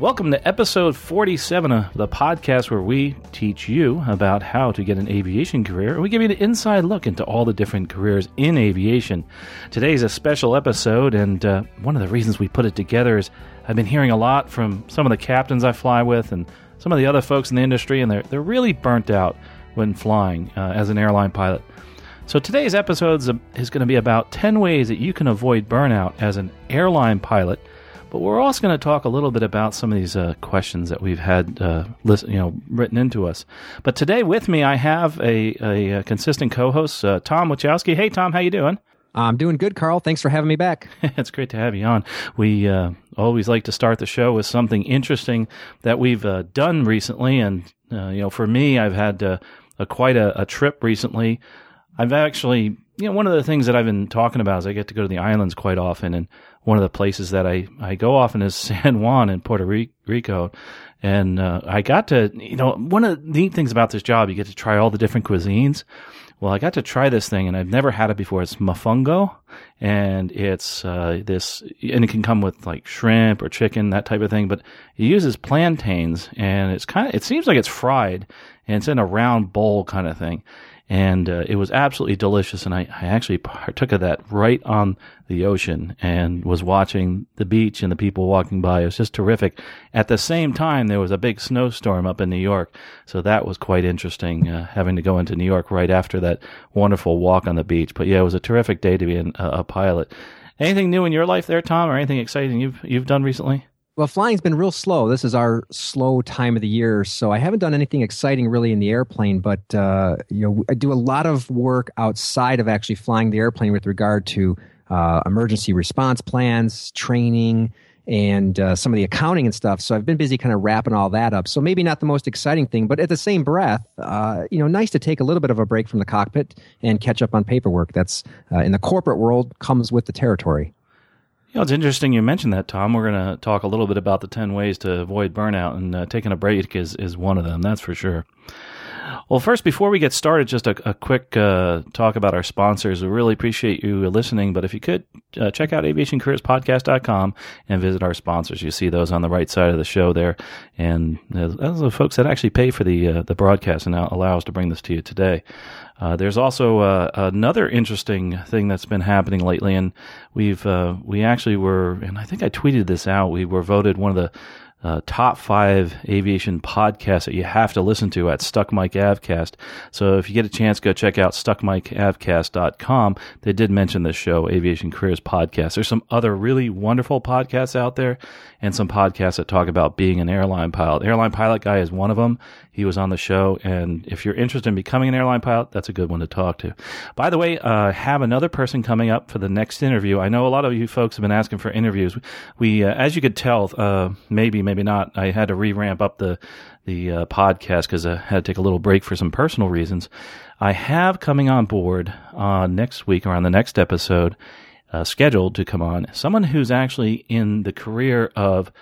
Welcome to episode 47 of the podcast where we teach you about how to get an aviation career. We give you an inside look into all the different careers in aviation. Today's a special episode, and uh, one of the reasons we put it together is I've been hearing a lot from some of the captains I fly with and some of the other folks in the industry, and they're, they're really burnt out when flying uh, as an airline pilot. So today's episode is going to be about 10 ways that you can avoid burnout as an airline pilot – but we're also going to talk a little bit about some of these uh, questions that we've had, uh, listen, you know, written into us. But today with me, I have a, a, a consistent co-host, uh, Tom Wachowski. Hey, Tom, how you doing? I'm doing good, Carl. Thanks for having me back. it's great to have you on. We uh, always like to start the show with something interesting that we've uh, done recently, and uh, you know, for me, I've had a, quite a, a trip recently. I've actually, you know, one of the things that I've been talking about is I get to go to the islands quite often, and one of the places that I, I go often is San Juan in Puerto Rico. And uh, I got to, you know, one of the neat things about this job, you get to try all the different cuisines. Well, I got to try this thing and I've never had it before. It's mofongo and it's uh, this, and it can come with like shrimp or chicken, that type of thing. But it uses plantains and it's kind of, it seems like it's fried and it's in a round bowl kind of thing and uh, it was absolutely delicious. And I, I, actually partook of that right on the ocean and was watching the beach and the people walking by. It was just terrific. At the same time, there was a big snowstorm up in New York, so that was quite interesting. Uh, having to go into New York right after that wonderful walk on the beach. But yeah, it was a terrific day to be a, a pilot. Anything new in your life there, Tom, or anything exciting you've you've done recently? Well, flying's been real slow. This is our slow time of the year, so I haven't done anything exciting really in the airplane. But uh, you know, I do a lot of work outside of actually flying the airplane with regard to uh, emergency response plans, training, and uh, some of the accounting and stuff. So I've been busy kind of wrapping all that up. So maybe not the most exciting thing, but at the same breath, uh, you know, nice to take a little bit of a break from the cockpit and catch up on paperwork. That's uh, in the corporate world comes with the territory. You know, it's interesting you mentioned that, Tom. We're going to talk a little bit about the 10 ways to avoid burnout, and uh, taking a break is, is one of them, that's for sure. Well, first, before we get started, just a, a quick uh, talk about our sponsors. We really appreciate you listening, but if you could, uh, check out aviationcareerspodcast.com and visit our sponsors. You see those on the right side of the show there. And those are the folks that actually pay for the, uh, the broadcast and allow us to bring this to you today. Uh, there's also uh, another interesting thing that's been happening lately, and we've uh, we actually were, and I think I tweeted this out. We were voted one of the uh, top five aviation podcasts that you have to listen to at Stuck Mic Avcast. So if you get a chance, go check out stuckmicavcast.com. They did mention this show, Aviation Careers Podcast. There's some other really wonderful podcasts out there and some podcasts that talk about being an airline pilot. Airline Pilot Guy is one of them. He was on the show. And if you're interested in becoming an airline pilot, that's a good one to talk to. By the way, uh, have another person coming up for the next interview. I know a lot of you folks have been asking for interviews. We, uh, as you could tell, uh, maybe, maybe not, I had to re-ramp up the, the uh, podcast because I had to take a little break for some personal reasons. I have coming on board uh, next week or on the next episode uh, scheduled to come on someone who's actually in the career of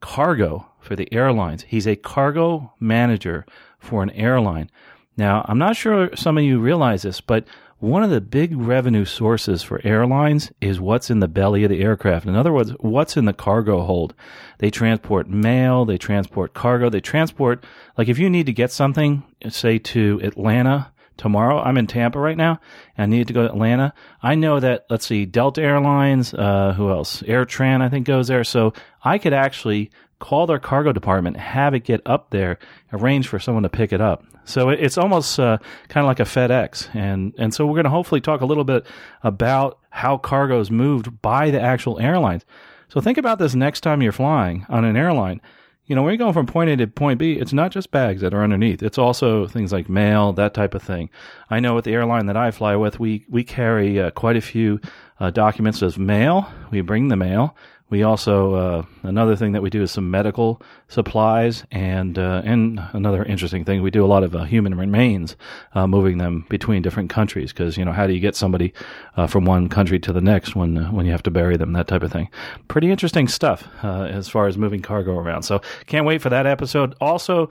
cargo for the airlines. He's a cargo manager for an airline. Now, I'm not sure some of you realize this, but one of the big revenue sources for airlines is what's in the belly of the aircraft. In other words, what's in the cargo hold. They transport mail, they transport cargo, they transport, like if you need to get something, say to Atlanta, tomorrow. I'm in Tampa right now and I need to go to Atlanta. I know that, let's see, Delta Airlines, uh, who else? AirTran, I think goes there. So I could actually call their cargo department, have it get up there, arrange for someone to pick it up. So it's almost uh, kind of like a FedEx, and and so we're going to hopefully talk a little bit about how cargo is moved by the actual airlines. So think about this next time you're flying on an airline you know, when you're going from point A to point B, it's not just bags that are underneath. It's also things like mail, that type of thing. I know with the airline that I fly with, we, we carry uh, quite a few uh, documents of mail. We bring the mail. We also uh, another thing that we do is some medical supplies, and uh, and another interesting thing we do a lot of uh, human remains, uh, moving them between different countries because you know how do you get somebody uh, from one country to the next when uh, when you have to bury them that type of thing. Pretty interesting stuff as far as moving cargo around. So can't wait for that episode. Also.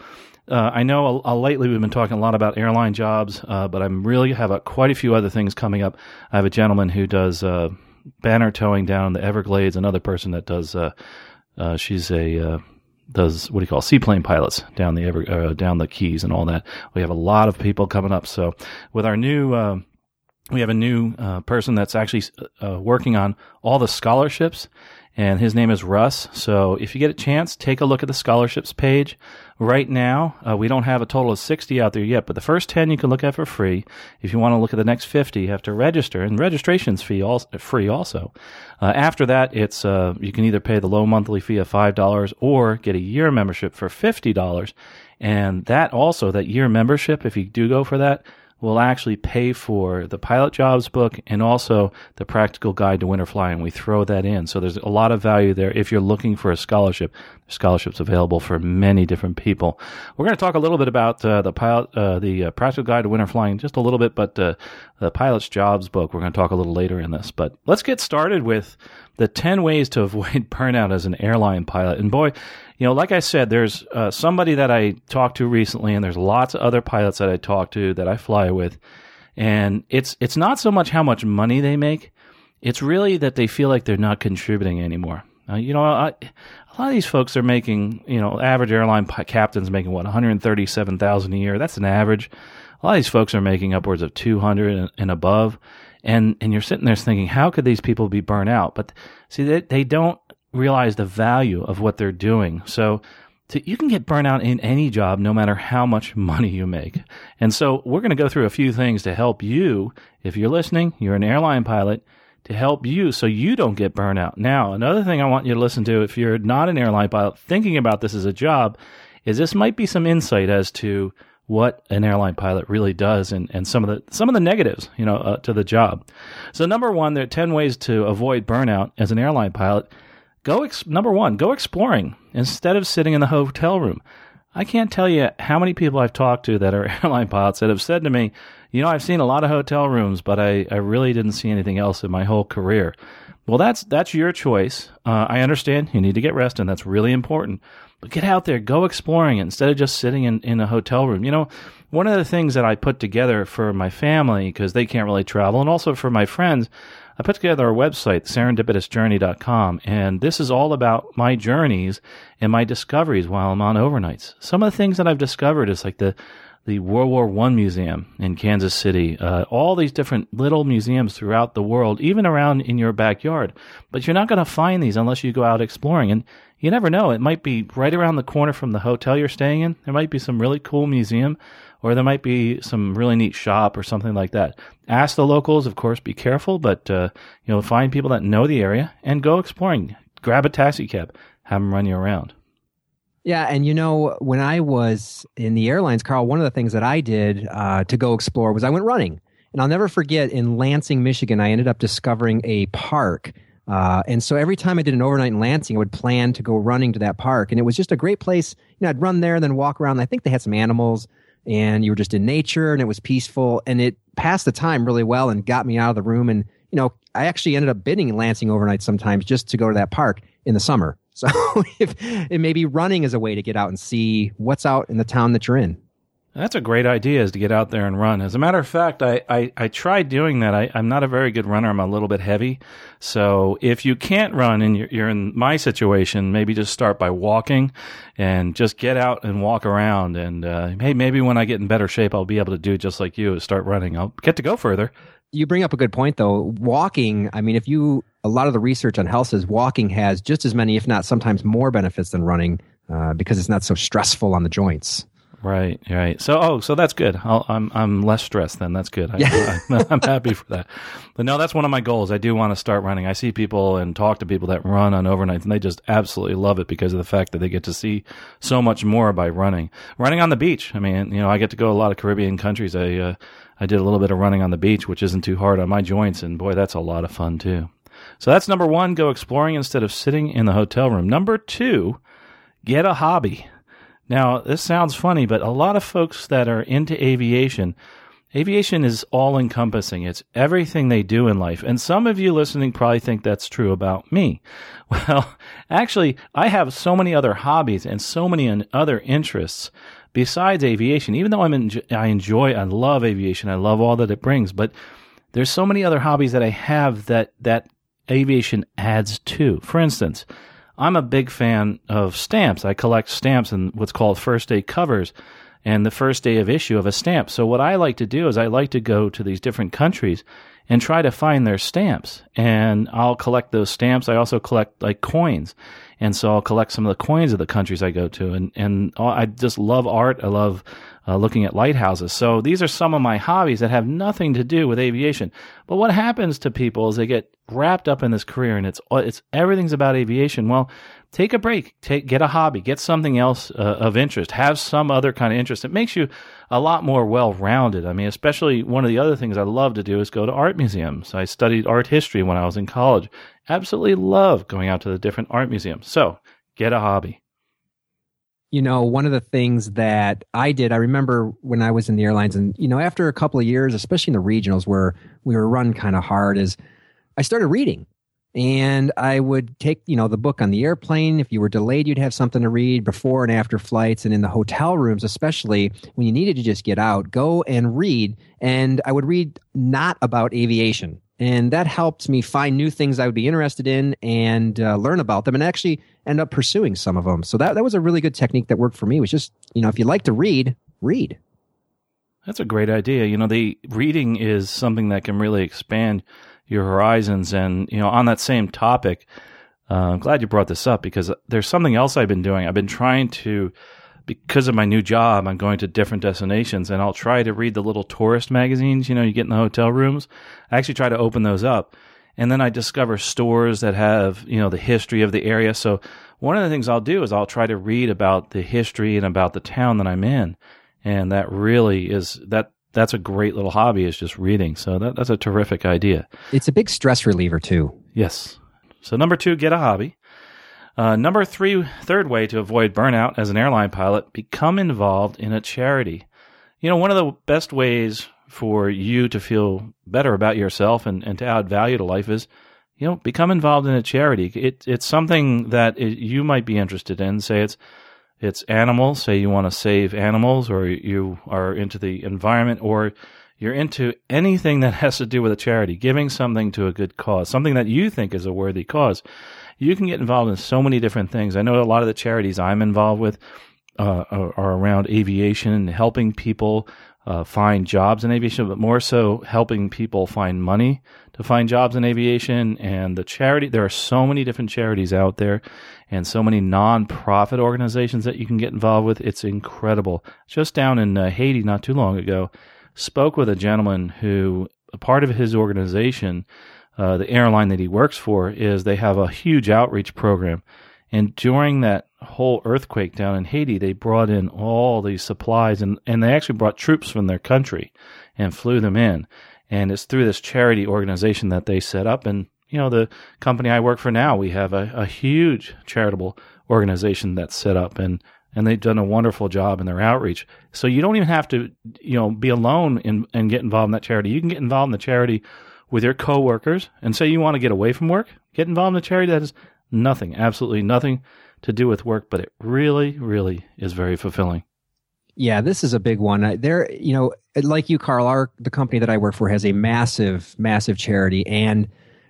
I know lately we've been talking a lot about airline jobs, but I'm really have a, quite a few other things coming up. I have a gentleman who does banner towing down the Everglades. Another person that does, uh, uh, she's a uh, does what do you call seaplane pilots down the Ever, uh, down the Keys and all that. We have a lot of people coming up. So with our new uh, we have a new uh, person that's actually working on all the scholarships and his name is Russ. So if you get a chance, take a look at the scholarships page. Right now, uh, we don't have a total of 60 out there yet, but the first 10 you can look at for free. If you want to look at the next 50, you have to register, and registration's fee also, free also. Uh, after that, it's uh, you can either pay the low monthly fee of $5 or get a year membership for $50. And that also, that year membership, if you do go for that, will actually pay for the pilot jobs book and also the practical guide to winter flying. We throw that in. So there's a lot of value there if you're looking for a scholarship. Scholarships available for many different people. We're going to talk a little bit about uh, the pilot, uh, the uh, practical guide to winter flying, just a little bit, but uh, the pilot's jobs book. We're going to talk a little later in this. But let's get started with the 10 ways to avoid burnout as an airline pilot. And boy, you know, like I said, there's uh, somebody that I talked to recently, and there's lots of other pilots that I talk to that I fly with, and it's it's not so much how much money they make, it's really that they feel like they're not contributing anymore. Uh, you know, I, a lot of these folks are making, you know, average airline captains making what 137,000 a year. That's an average. A lot of these folks are making upwards of 200 and, and above. And, and you're sitting there thinking, how could these people be burnt out? But see, they, they don't realize the value of what they're doing. So to, you can get burnout in any job, no matter how much money you make. And so we're going to go through a few things to help you. If you're listening, you're an airline pilot to help you so you don't get burnout. Now, another thing I want you to listen to if you're not an airline pilot thinking about this as a job is this might be some insight as to what an airline pilot really does and, and some of the some of the negatives, you know, uh, to the job. So number 1, there are 10 ways to avoid burnout as an airline pilot Go ex- number one, go exploring instead of sitting in the hotel room. I can't tell you how many people I've talked to that are airline pilots that have said to me, you know, I've seen a lot of hotel rooms, but I, I really didn't see anything else in my whole career. Well, that's that's your choice. Uh, I understand you need to get rest, and that's really important. But get out there, go exploring instead of just sitting in, in a hotel room. You know, one of the things that I put together for my family because they can't really travel, and also for my friends, I put together a website, serendipitousjourney.com, and this is all about my journeys and my discoveries while I'm on overnights. Some of the things that I've discovered is like the the World War One Museum in Kansas City, uh, all these different little museums throughout the world, even around in your backyard. But you're not going to find these unless you go out exploring. And you never know; it might be right around the corner from the hotel you're staying in. There might be some really cool museum or there might be some really neat shop or something like that. Ask the locals, of course, be careful, but uh, you know, find people that know the area and go exploring. Grab a taxi cab, have them run you around. Yeah, and you know, when I was in the airlines, Carl, one of the things that I did uh, to go explore was I went running. And I'll never forget in Lansing, Michigan, I ended up discovering a park. Uh, and so every time I did an overnight in Lansing, I would plan to go running to that park. And it was just a great place. You know, I'd run there and then walk around. I think they had some animals and you were just in nature and it was peaceful and it passed the time really well and got me out of the room. And you know i actually ended up bidding in lansing overnight sometimes just to go to that park in the summer. So if it maybe running is a way to get out and see what's out in the town that you're in that's a great idea is to get out there and run. As a matter of fact, I, I, I tried doing that. I, am not a very good runner. I'm a little bit heavy. So if you can't run and you're, you're in my situation, maybe just start by walking and just get out and walk around. And uh, hey, maybe when I get in better shape, I'll be able to do just like you, start running. I'll get to go further. You bring up a good point, though. Walking, I mean, if you, a lot of the research on health says walking has just as many, if not sometimes more benefits than running uh, because it's not so stressful on the joints. Right, right. So, oh, so that's good. i am I'm, I'm less stressed then. That's good. I, yeah. I, am happy for that. But no, that's one of my goals. I do want to start running. I see people and talk to people that run on overnights, and they just absolutely love it because of the fact that they get to see so much more by running. Running on the beach. I mean, you know, I get to go a lot of Caribbean countries. I, uh, I did a little bit of running on the beach, which isn't too hard on my joints, and boy, that's a lot of fun too. So that's number one, go exploring instead of sitting in the hotel room. Number two, get a hobby. Now, this sounds funny, but a lot of folks that are into aviation, aviation is all encompassing. It's everything they do in life. And some of you listening probably think that's true about me. Well, actually, I have so many other hobbies and so many other interests besides aviation. Even though I'm in, I enjoy, I love aviation. I love all that it brings, but there's so many other hobbies that I have that, that aviation adds to. For instance, I'm a big fan of stamps. I collect stamps and what's called first day covers and the first day of issue of a stamp. So what I like to do is I like to go to these different countries and try to find their stamps. And I'll collect those stamps. I also collect like coins. And so I'll collect some of the coins of the countries I go to. And, and I just love art. I love uh, looking at lighthouses. So these are some of my hobbies that have nothing to do with aviation. But what happens to people is they get wrapped up in this career and it's, it's everything's about aviation. Well, take a break, take get a hobby, get something else uh, of interest, have some other kind of interest. It makes you a lot more well-rounded. I mean, especially one of the other things I love to do is go to art museums. I studied art history when I was in college. Absolutely love going out to the different art museums. So, get a hobby. You know, one of the things that I did, I remember when I was in the airlines and, you know, after a couple of years, especially in the regionals where we were run kind of hard is I started reading and I would take, you know, the book on the airplane. If you were delayed, you'd have something to read before and after flights. And in the hotel rooms, especially when you needed to just get out, go and read. And I would read not about aviation. And that helped me find new things I would be interested in and uh, learn about them and actually end up pursuing some of them. So that, that was a really good technique that worked for me was just, you know, if you like to read, read. That's a great idea. You know, the reading is something that can really expand your horizons. And, you know, on that same topic, uh, I'm glad you brought this up because there's something else I've been doing. I've been trying to, because of my new job, I'm going to different destinations and I'll try to read the little tourist magazines, you know, you get in the hotel rooms. I actually try to open those up. And then I discover stores that have, you know, the history of the area. So one of the things I'll do is I'll try to read about the history and about the town that I'm in. And that really is that that's a great little hobby is just reading. So that, that's a terrific idea. It's a big stress reliever too. Yes. So number two, get a hobby. Uh, number three, third way to avoid burnout as an airline pilot, become involved in a charity. You know, one of the best ways for you to feel better about yourself and, and to add value to life is, you know, become involved in a charity. It, it's something that it, you might be interested in. Say it's it's animals, say you want to save animals, or you are into the environment, or you're into anything that has to do with a charity, giving something to a good cause, something that you think is a worthy cause. You can get involved in so many different things. I know a lot of the charities I'm involved with uh, are, around aviation and helping people uh, find jobs in aviation, but more so helping people find money to find jobs in aviation. And the charity, there are so many different charities out there and so many nonprofit organizations that you can get involved with. It's incredible. Just down in uh, Haiti not too long ago, spoke with a gentleman who, a part of his organization, uh, the airline that he works for, is they have a huge outreach program. And during that whole earthquake down in Haiti, they brought in all these supplies and, and they actually brought troops from their country and flew them in. And it's through this charity organization that they set up. And, you know, the company I work for now, we have a, a huge charitable organization that's set up and, and they've done a wonderful job in their outreach. So you don't even have to, you know, be alone in, and get involved in that charity. You can get involved in the charity with your coworkers and say you want to get away from work, get involved in a charity that has nothing, absolutely nothing to do with work, but it really, really is very fulfilling. Yeah, this is a big one. Uh, there, you know, like you, Carl, our the company that I work for has a massive, massive charity, and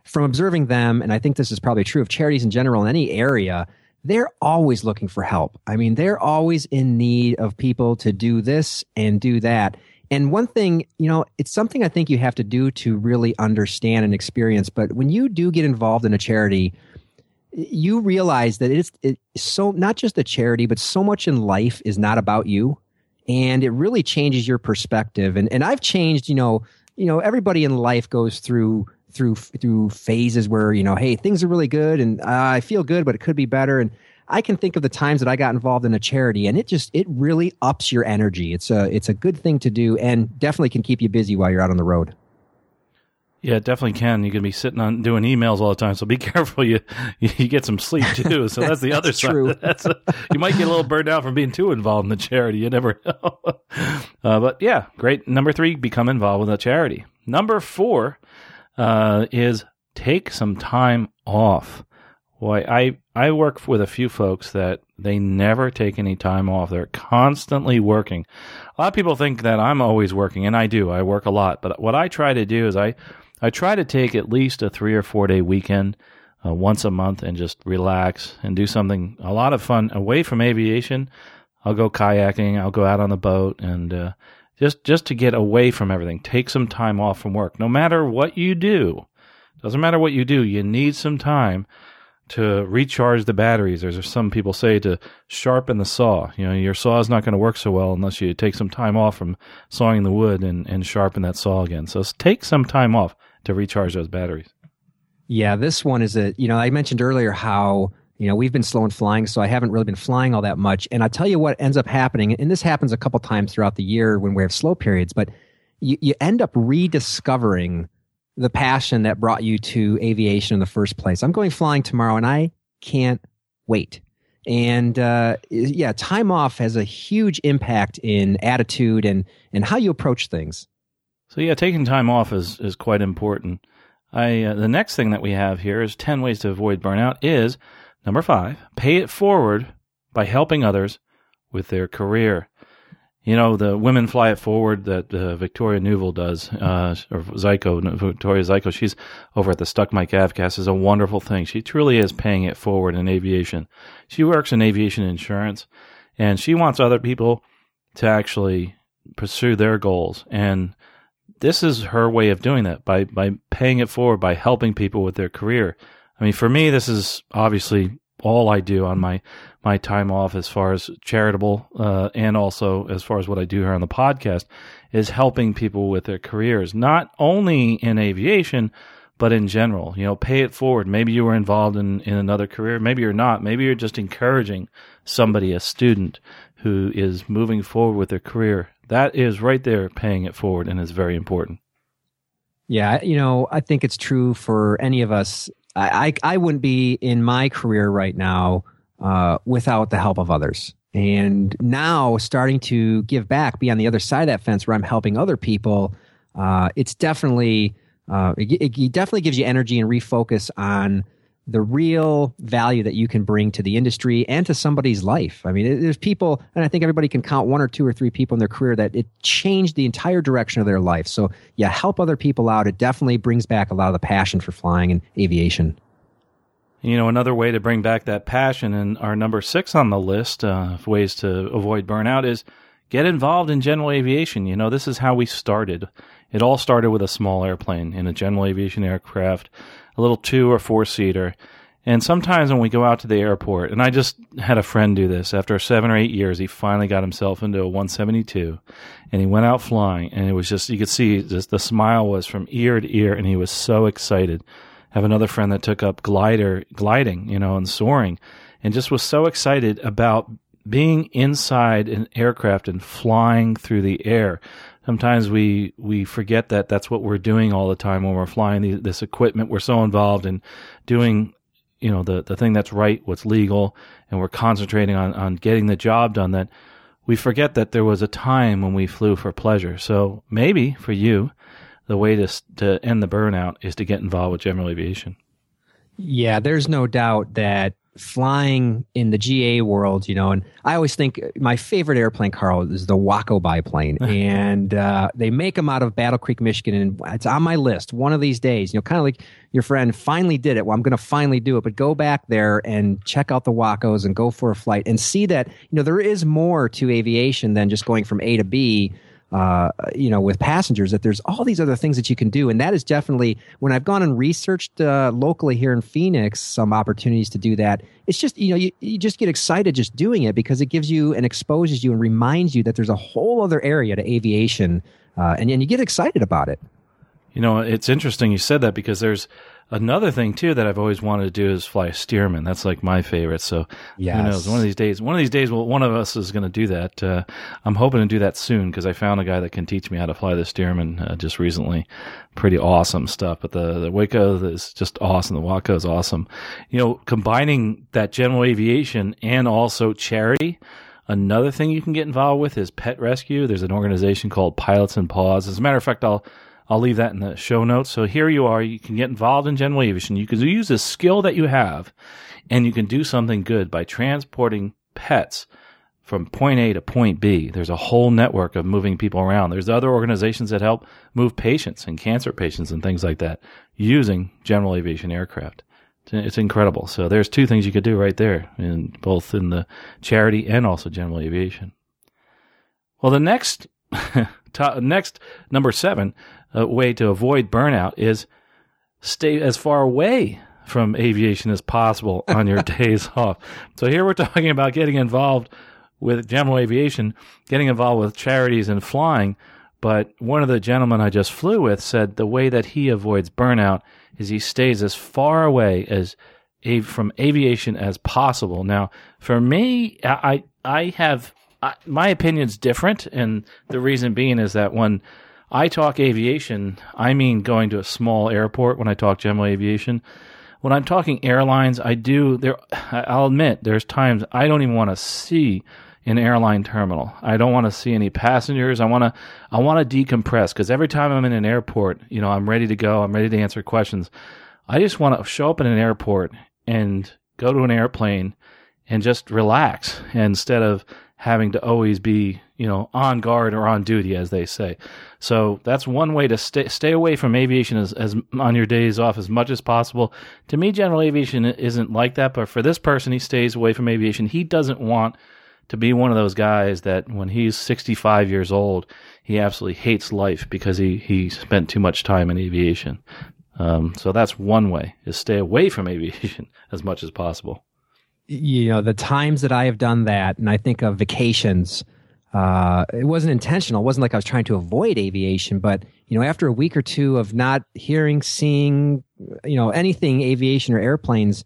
from observing them, and I think this is probably true of charities in general in any area, they're always looking for help. I mean, they're always in need of people to do this and do that. And one thing, you know, it's something I think you have to do to really understand and experience. But when you do get involved in a charity, you realize that it's, it's so not just a charity, but so much in life is not about you. And it really changes your perspective. And, and I've changed, you know, you know, everybody in life goes through, through, through phases where, you know, hey, things are really good and uh, I feel good, but it could be better. And I can think of the times that I got involved in a charity and it just, it really ups your energy. It's a, it's a good thing to do and definitely can keep you busy while you're out on the road. Yeah, it definitely can. You can be sitting on doing emails all the time, so be careful. You you get some sleep too. So that's the other That's side. true. That's a, you might get a little burned out from being too involved in the charity. You never know. Uh, but yeah, great. Number three, become involved with a charity. Number four uh, is take some time off. Why I I work with a few folks that they never take any time off. They're constantly working. A lot of people think that I'm always working, and I do. I work a lot. But what I try to do is I I try to take at least a three or four day weekend uh, once a month and just relax and do something a lot of fun away from aviation. I'll go kayaking. I'll go out on the boat and uh, just just to get away from everything. Take some time off from work. No matter what you do, doesn't matter what you do. You need some time to recharge the batteries. There's some people say to sharpen the saw. You know, your saw is not going to work so well unless you take some time off from sawing the wood and, and sharpen that saw again. So take some time off to recharge those batteries. Yeah, this one is a, you know, I mentioned earlier how, you know, we've been slow in flying, so I haven't really been flying all that much. And I tell you what ends up happening, and this happens a couple times throughout the year when we have slow periods, but you, you end up rediscovering the passion that brought you to aviation in the first place. I'm going flying tomorrow and I can't wait. And uh, yeah, time off has a huge impact in attitude and, and how you approach things. So yeah, taking time off is, is quite important. I uh, the next thing that we have here is ten ways to avoid burnout. Is number five, pay it forward by helping others with their career. You know, the women fly it forward that uh, Victoria Newell does, uh, or Zyko, Victoria Zyko. She's over at the Stuck Mic Avcast. is a wonderful thing. She truly is paying it forward in aviation. She works in aviation insurance, and she wants other people to actually pursue their goals. And this is her way of doing that by by paying it forward by helping people with their career. I mean, for me, this is obviously all I do on my my time off, as far as charitable, uh, and also as far as what I do here on the podcast, is helping people with their careers, not only in aviation, but in general. You know, pay it forward. Maybe you were involved in in another career, maybe you're not. Maybe you're just encouraging somebody, a student who is moving forward with their career. That is right there, paying it forward, and is very important. Yeah, you know, I think it's true for any of us. I, I, I wouldn't be in my career right now uh, without the help of others. And now starting to give back, be on the other side of that fence where I'm helping other people, uh, it's definitely, uh, it, it definitely gives you energy and refocus on the real value that you can bring to the industry and to somebody's life. I mean, there's people, and I think everybody can count one or two or three people in their career that it changed the entire direction of their life. So, yeah, help other people out. It definitely brings back a lot of the passion for flying and aviation. You know, another way to bring back that passion, and our number six on the list uh, of ways to avoid burnout is get involved in general aviation. You know, this is how we started. It all started with a small airplane in a general aviation aircraft a little two or four seater. And sometimes when we go out to the airport, and I just had a friend do this after seven or eight years, he finally got himself into a 172 and he went out flying. And it was just, you could see just the smile was from ear to ear, and he was so excited. I have another friend that took up glider, gliding, you know, and soaring, and just was so excited about being inside an aircraft and flying through the air sometimes we we forget that that's what we're doing all the time when we're flying the, this equipment. We're so involved in doing you know the the thing that's right, what's legal, and we're concentrating on on getting the job done that we forget that there was a time when we flew for pleasure. So maybe for you, the way to to end the burnout is to get involved with general aviation. Yeah, there's no doubt that flying in the GA world, you know, and I always think my favorite airplane, Carl, is the Waco biplane, and uh, they make them out of Battle Creek, Michigan, and it's on my list. One of these days, you know, kind of like your friend finally did it. Well, I'm going to finally do it, but go back there and check out the Wacos and go for a flight and see that you know there is more to aviation than just going from A to B uh, you know, with passengers, that there's all these other things that you can do. And that is definitely, when I've gone and researched uh, locally here in Phoenix, some opportunities to do that. It's just, you know, you, you just get excited just doing it because it gives you and exposes you and reminds you that there's a whole other area to aviation. Uh, and, and you get excited about it. You know, it's interesting you said that because there's Another thing too that I've always wanted to do is fly a Stearman. That's like my favorite. So Yes. who knows? One of these days, one of these days, well, one of us is going to do that. Uh, I'm hoping to do that soon because I found a guy that can teach me how to fly the Stearman uh, just recently. Pretty awesome stuff. But the the Waco is just awesome. The Waco is awesome. You know, combining that general aviation and also charity. Another thing you can get involved with is pet rescue. There's an organization called Pilots and Paws. As a matter of fact, I'll I'll leave that in the show notes. So here you are. You can get involved in general aviation. You can use a skill that you have, and you can do something good by transporting pets from point A to point B. There's a whole network of moving people around. There's other organizations that help move patients and cancer patients and things like that using general aviation aircraft. It's- incredible. So there's two things you could do right there, in both in the charity and also general aviation. Well, the next, next number seven uh, way to avoid burnout is stay as far away from aviation as possible on your days off. So here we're talking about getting involved with general aviation, getting involved with charities and flying. But one of the gentlemen I just flew with said the way that he avoids burnout is he stays as far away as from aviation as possible. Now, for me, I I have I, my opinion's different, and the reason being is that when I talk aviation, I mean going to a small airport. When I talk general aviation, when I'm talking airlines, I do there. I'll admit there's times I don't even want to see an airline terminal. I don't want to see any passengers. I want to I want to decompress because every time I'm in an airport, you know, I'm ready to go. I'm ready to answer questions. I just want to show up in an airport and go to an airplane and just relax instead of having to always be, you know, on guard or on duty, as they say. So that's one way to stay stay away from aviation as, as on your days off as much as possible. To me, general aviation isn't like that, but for this person, he stays away from aviation. He doesn't want to be one of those guys that when he's 65 years old, he absolutely hates life because he, he spent too much time in aviation. Um, so that's one way is stay away from aviation as much as possible. you know the times that I have done that, and I think of vacations. Uh, it wasn't intentional. It wasn't like I was trying to avoid aviation, but you know, after a week or two of not hearing, seeing, you know, anything aviation or airplanes,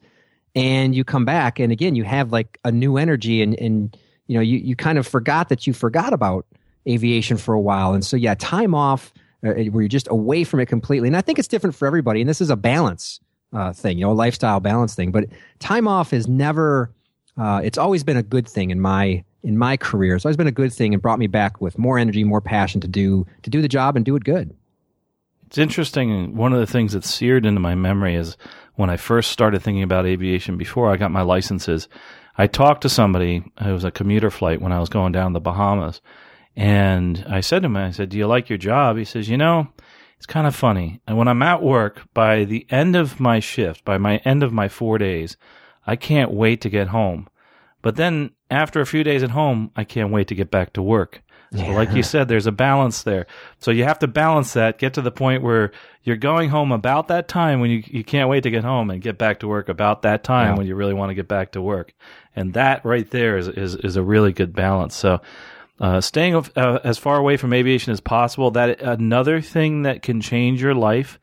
and you come back, and again, you have like a new energy, and and you know, you you kind of forgot that you forgot about aviation for a while, and so yeah, time off uh, where you're just away from it completely, and I think it's different for everybody, and this is a balance uh, thing, you know, a lifestyle balance thing. But time off is never. Uh, it's always been a good thing in my in my career. It's always been a good thing and brought me back with more energy, more passion to do to do the job and do it good. It's interesting. One of the things that's seared into my memory is when I first started thinking about aviation before I got my licenses. I talked to somebody. It was a commuter flight when I was going down the Bahamas, and I said to him, "I said, do you like your job?" He says, "You know." It's kind of funny. And when I'm at work, by the end of my shift, by my end of my four days, I can't wait to get home. But then after a few days at home, I can't wait to get back to work. So like you said, there's a balance there. So you have to balance that, get to the point where you're going home about that time when you, you can't wait to get home and get back to work about that time Yeah. when you really want to get back to work. And that right there is, is, is a really good balance. So, uh, staying uh, as far away from aviation as possible. That another thing that can change your life.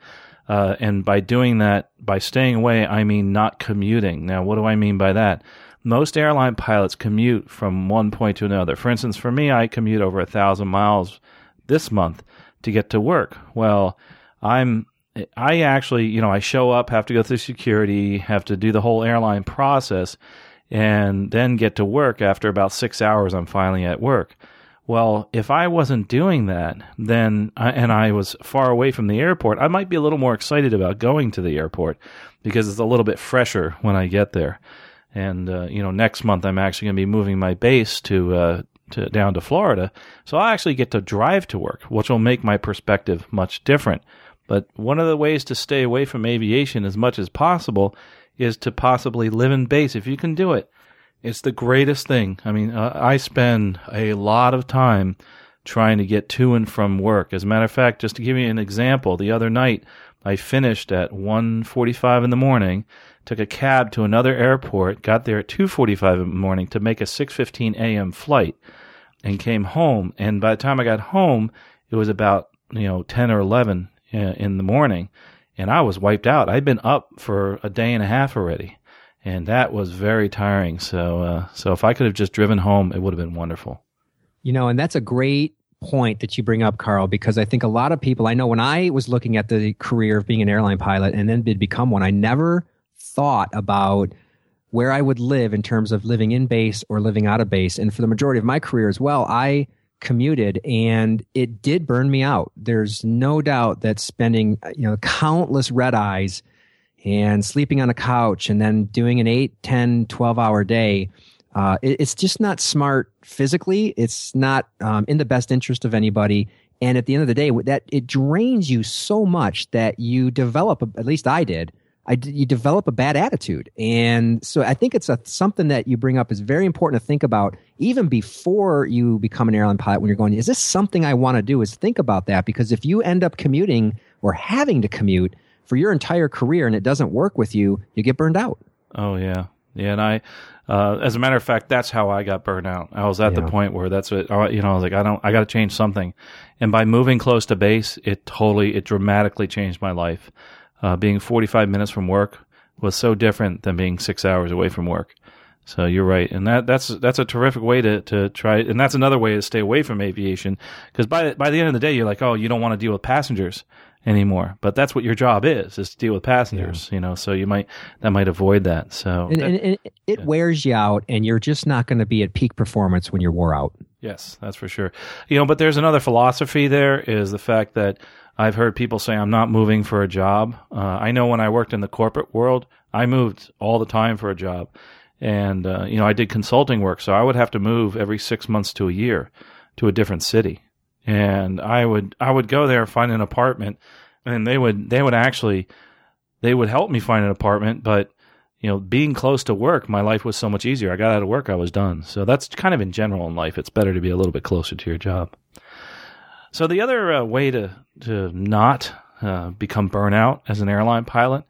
Uh, and by doing that, by staying away, I mean not commuting. Now, what do I mean by that? Most airline pilots commute from one point to another. For instance, for me, I commute over a thousand miles this month to get to work. Well, I'm I actually, you know, I show up, have to go through security, have to do the whole airline process, and then get to work after about six hours. I'm finally at work. Well, if I wasn't doing that, then and I was far away from the airport, I might be a little more excited about going to the airport because it's a little bit fresher when I get there. And uh, you know, next month I'm actually going to be moving my base to uh, to down to Florida, so I actually get to drive to work, which will make my perspective much different. But one of the ways to stay away from aviation as much as possible is to possibly live in base if you can do it. It's the greatest thing. I mean, uh, I spend a lot of time trying to get to and from work. As a matter of fact, just to give you an example, the other night I finished at 1:45 in the morning, took a cab to another airport, got there at 2:45 in the morning to make a 6:15 a.m. flight and came home. And by the time I got home, it was about, you know, 10 or 11 uh, in the morning. and I was wiped out. I'd been up for a day and a half already, and that was very tiring. So, uh, so if I could have just driven home, it would have been wonderful. You know, and that's a great point that you bring up, Carl, because I think a lot of people, I know when I was looking at the career of being an airline pilot and then did become one, I never thought about where I would live in terms of living in base or living out of base. And for the majority of my career as well, I commuted and it did burn me out. There's no doubt that spending, you know, countless red eyes and sleeping on a couch and then doing an 8, 10, 12 hour day uh, it, it's just not smart physically. It's not um, in the best interest of anybody. And at the end of the day, that it drains you so much that you develop. At least I did. I you develop a bad attitude, and so I think it's a, something that you bring up is very important to think about even before you become an airline pilot. When you're going, is this something I want to do? Is think about that because if you end up commuting or having to commute for your entire career and it doesn't work with you, you get burned out. Oh yeah, yeah, and I, uh, as a matter of fact, that's how I got burned out. I was at yeah. the point where that's what you know. I was like, I don't, I got to change something. And by moving close to base, it totally, it dramatically changed my life. Uh, being 45 minutes from work was so different than being six hours away from work. So you're right, and that that's that's a terrific way to to try, and that's another way to stay away from aviation because by by the end of the day, you're like, oh, you don't want to deal with passengers anymore. But that's what your job is, is to deal with passengers, yeah. you know, so you might, that might avoid that. So, and, and, and it yeah. wears you out and you're just not going to be at peak performance when you're wore out. Yes, that's for sure. You know, but there's another philosophy there is the fact that I've heard people say I'm not moving for a job. Uh, I know when I worked in the corporate world, I moved all the time for a job. And, uh, you know, I did consulting work, so I would have to move every six months to a year to a different city and I would I would go there find an apartment, and they would they would actually they would help me find an apartment, but you know, being close to work, my life was so much easier. I got out of work, I was done. So that's kind of in general in life. It's better to be a little bit closer to your job. So the other uh, way to to not uh, become burnout as an airline pilot,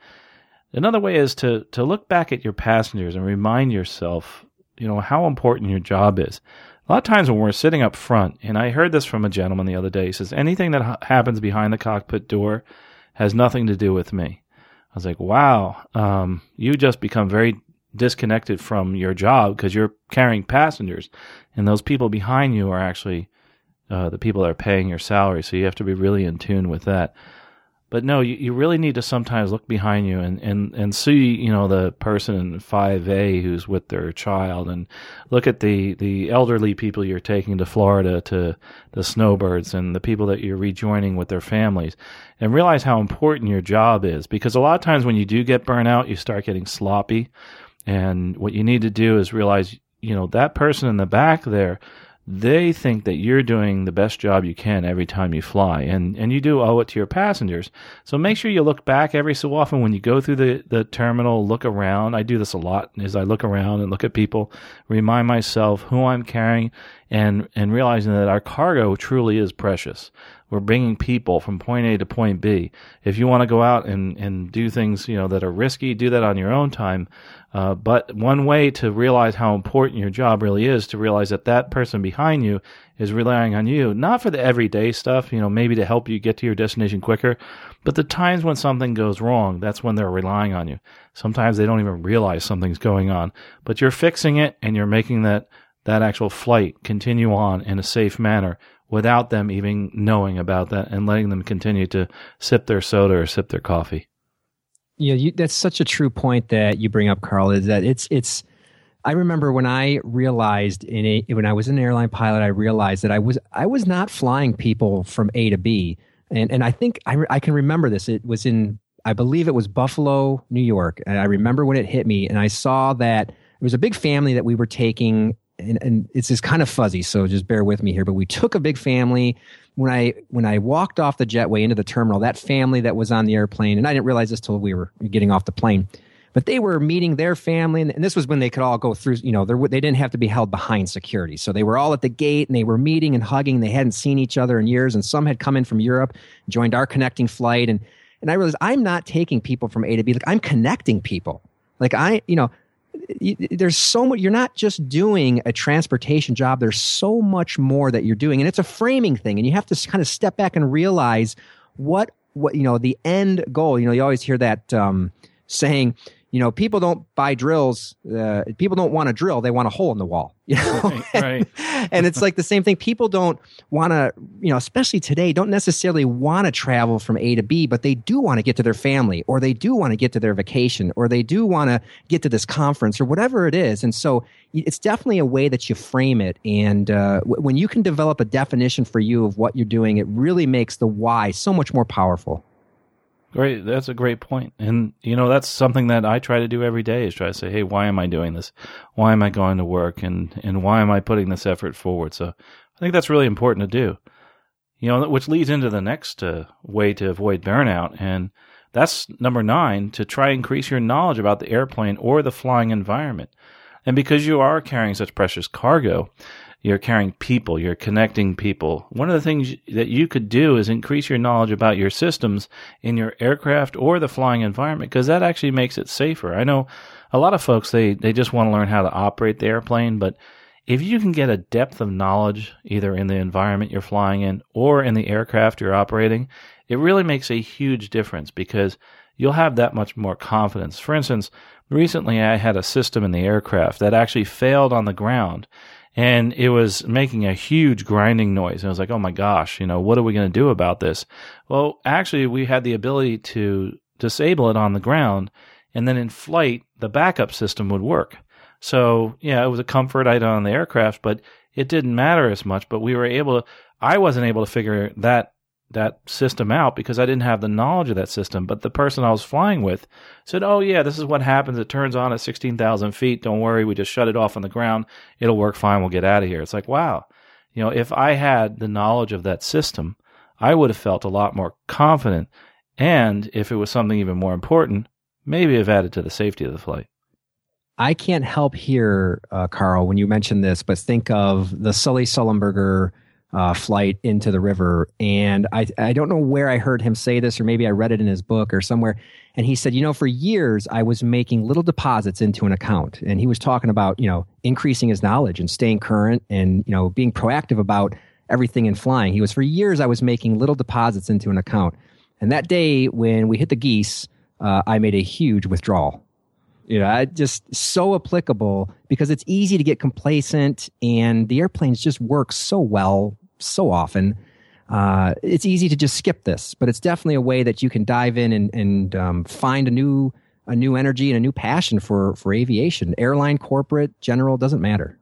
another way is to to look back at your passengers and remind yourself, you know, how important your job is. A lot of times when we're sitting up front, and I heard this from a gentleman the other day, he says, anything that ha- happens behind the cockpit door has nothing to do with me. I was like, wow, um, you just become very disconnected from your job because you're carrying passengers, and those people behind you are actually uh, the people that are paying your salary. So you have to be really in tune with that but no, you, you really need to sometimes look behind you and, and, and see, you know, the person in 5A who's with their child and look at the, the elderly people you're taking to Florida to the snowbirds and the people that you're rejoining with their families and realize how important your job is. Because a lot of times when you do get burnt out, you start getting sloppy. And what you need to do is realize, you know, that person in the back there, they think that you're doing the best job you can every time you fly and, and you do owe it to your passengers. So make sure you look back every so often when you go through the, the terminal, look around. I do this a lot as I look around and look at people, remind myself who I'm carrying and, and realizing that our cargo truly is precious. We're bringing people from point A to point B. If you want to go out and, and do things, you know, that are risky, do that on your own time. Uh, but one way to realize how important your job really is to realize that that person behind you is relying on you, not for the everyday stuff, you know, maybe to help you get to your destination quicker, but the times when something goes wrong, that's when they're relying on you. Sometimes they don't even realize something's going on, but you're fixing it and you're making that, that actual flight continue on in a safe manner without them even knowing about that and letting them continue to sip their soda or sip their coffee. Yeah, you, that's such a true point that you bring up, Carl. Is that it's it's. I remember when I realized in a, when I was an airline pilot, I realized that I was I was not flying people from A to B, and and I think I I can remember this. It was in I believe it was Buffalo, New York, and I remember when it hit me, and I saw that it was a big family that we were taking and, and it's just kind of fuzzy, so just bear with me here. But we took a big family. When I when I walked off the jetway into the terminal, that family that was on the airplane, and I didn't realize this till we were getting off the plane, but they were meeting their family, and, and this was when they could all go through. You know, they didn't have to be held behind security, so they were all at the gate and they were meeting and hugging. They hadn't seen each other in years, and some had come in from Europe, joined our connecting flight, and and I realized I'm not taking people from A to B. Like I'm connecting people. Like I, you know, there's so much you're not just doing a transportation job there's so much more that you're doing and it's a framing thing and you have to kind of step back and realize what what you know the end goal. You know, you always hear that um, saying you know, people don't buy drills. Uh, people don't want to drill; they want a hole in the wall. You know, right, right. and it's like the same thing. People don't want to, you know, especially today, don't necessarily want to travel from A to B, but they do want to get to their family, or they do want to get to their vacation, or they do want to get to this conference, or whatever it is. And so, it's definitely a way that you frame it. And uh, w- when you can develop a definition for you of what you're doing, it really makes the why so much more powerful. Great. That's a great point. And, you know, that's something that I try to do every day is try to say, hey, why am I doing this? Why am I going to work? And, and why am I putting this effort forward? So I think that's really important to do. You know, which leads into the next uh, way to avoid burnout. And that's number nine to try increase your knowledge about the airplane or the flying environment. And because you are carrying such precious cargo, you're carrying people, you're connecting people. One of the things that you could do is increase your knowledge about your systems in your aircraft or the flying environment because that actually makes it safer. I know a lot of folks they they just want to learn how to operate the airplane, but if you can get a depth of knowledge either in the environment you're flying in or in the aircraft you're operating, it really makes a huge difference because you'll have that much more confidence. For instance, recently I had a system in the aircraft that actually failed on the ground and it was making a huge grinding noise. And I was like, oh my gosh, you know, what are we going to do about this? Well, actually, we had the ability to disable it on the ground, and then in flight, the backup system would work. So, yeah, it was a comfort item on the aircraft, but it didn't matter as much. But we were able to, I wasn't able to figure that that system out because I didn't have the knowledge of that system. But the person I was flying with said, "Oh yeah, this is what happens. It turns on at sixteen thousand feet. Don't worry, we just shut it off on the ground. It'll work fine. We'll get out of here." It's like, wow, you know, if I had the knowledge of that system, I would have felt a lot more confident. And if it was something even more important, maybe have added to the safety of the flight. I can't help here, uh, Carl, when you mention this, but think of the Sully Sullenberger uh, flight into the river. And I, I don't know where I heard him say this, or maybe I read it in his book or somewhere. And he said, you know, for years I was making little deposits into an account. And he was talking about, you know, increasing his knowledge and staying current and, you know, being proactive about everything in flying. He was, for years, I was making little deposits into an account. And that day when we hit the geese, uh, I made a huge withdrawal you know, just so applicable because it's easy to get complacent and the airplanes just work so well so often. Uh, it's easy to just skip this, but it's definitely a way that you can dive in and, and um, find a new a new energy and a new passion for for aviation. Airline, corporate, general doesn't matter.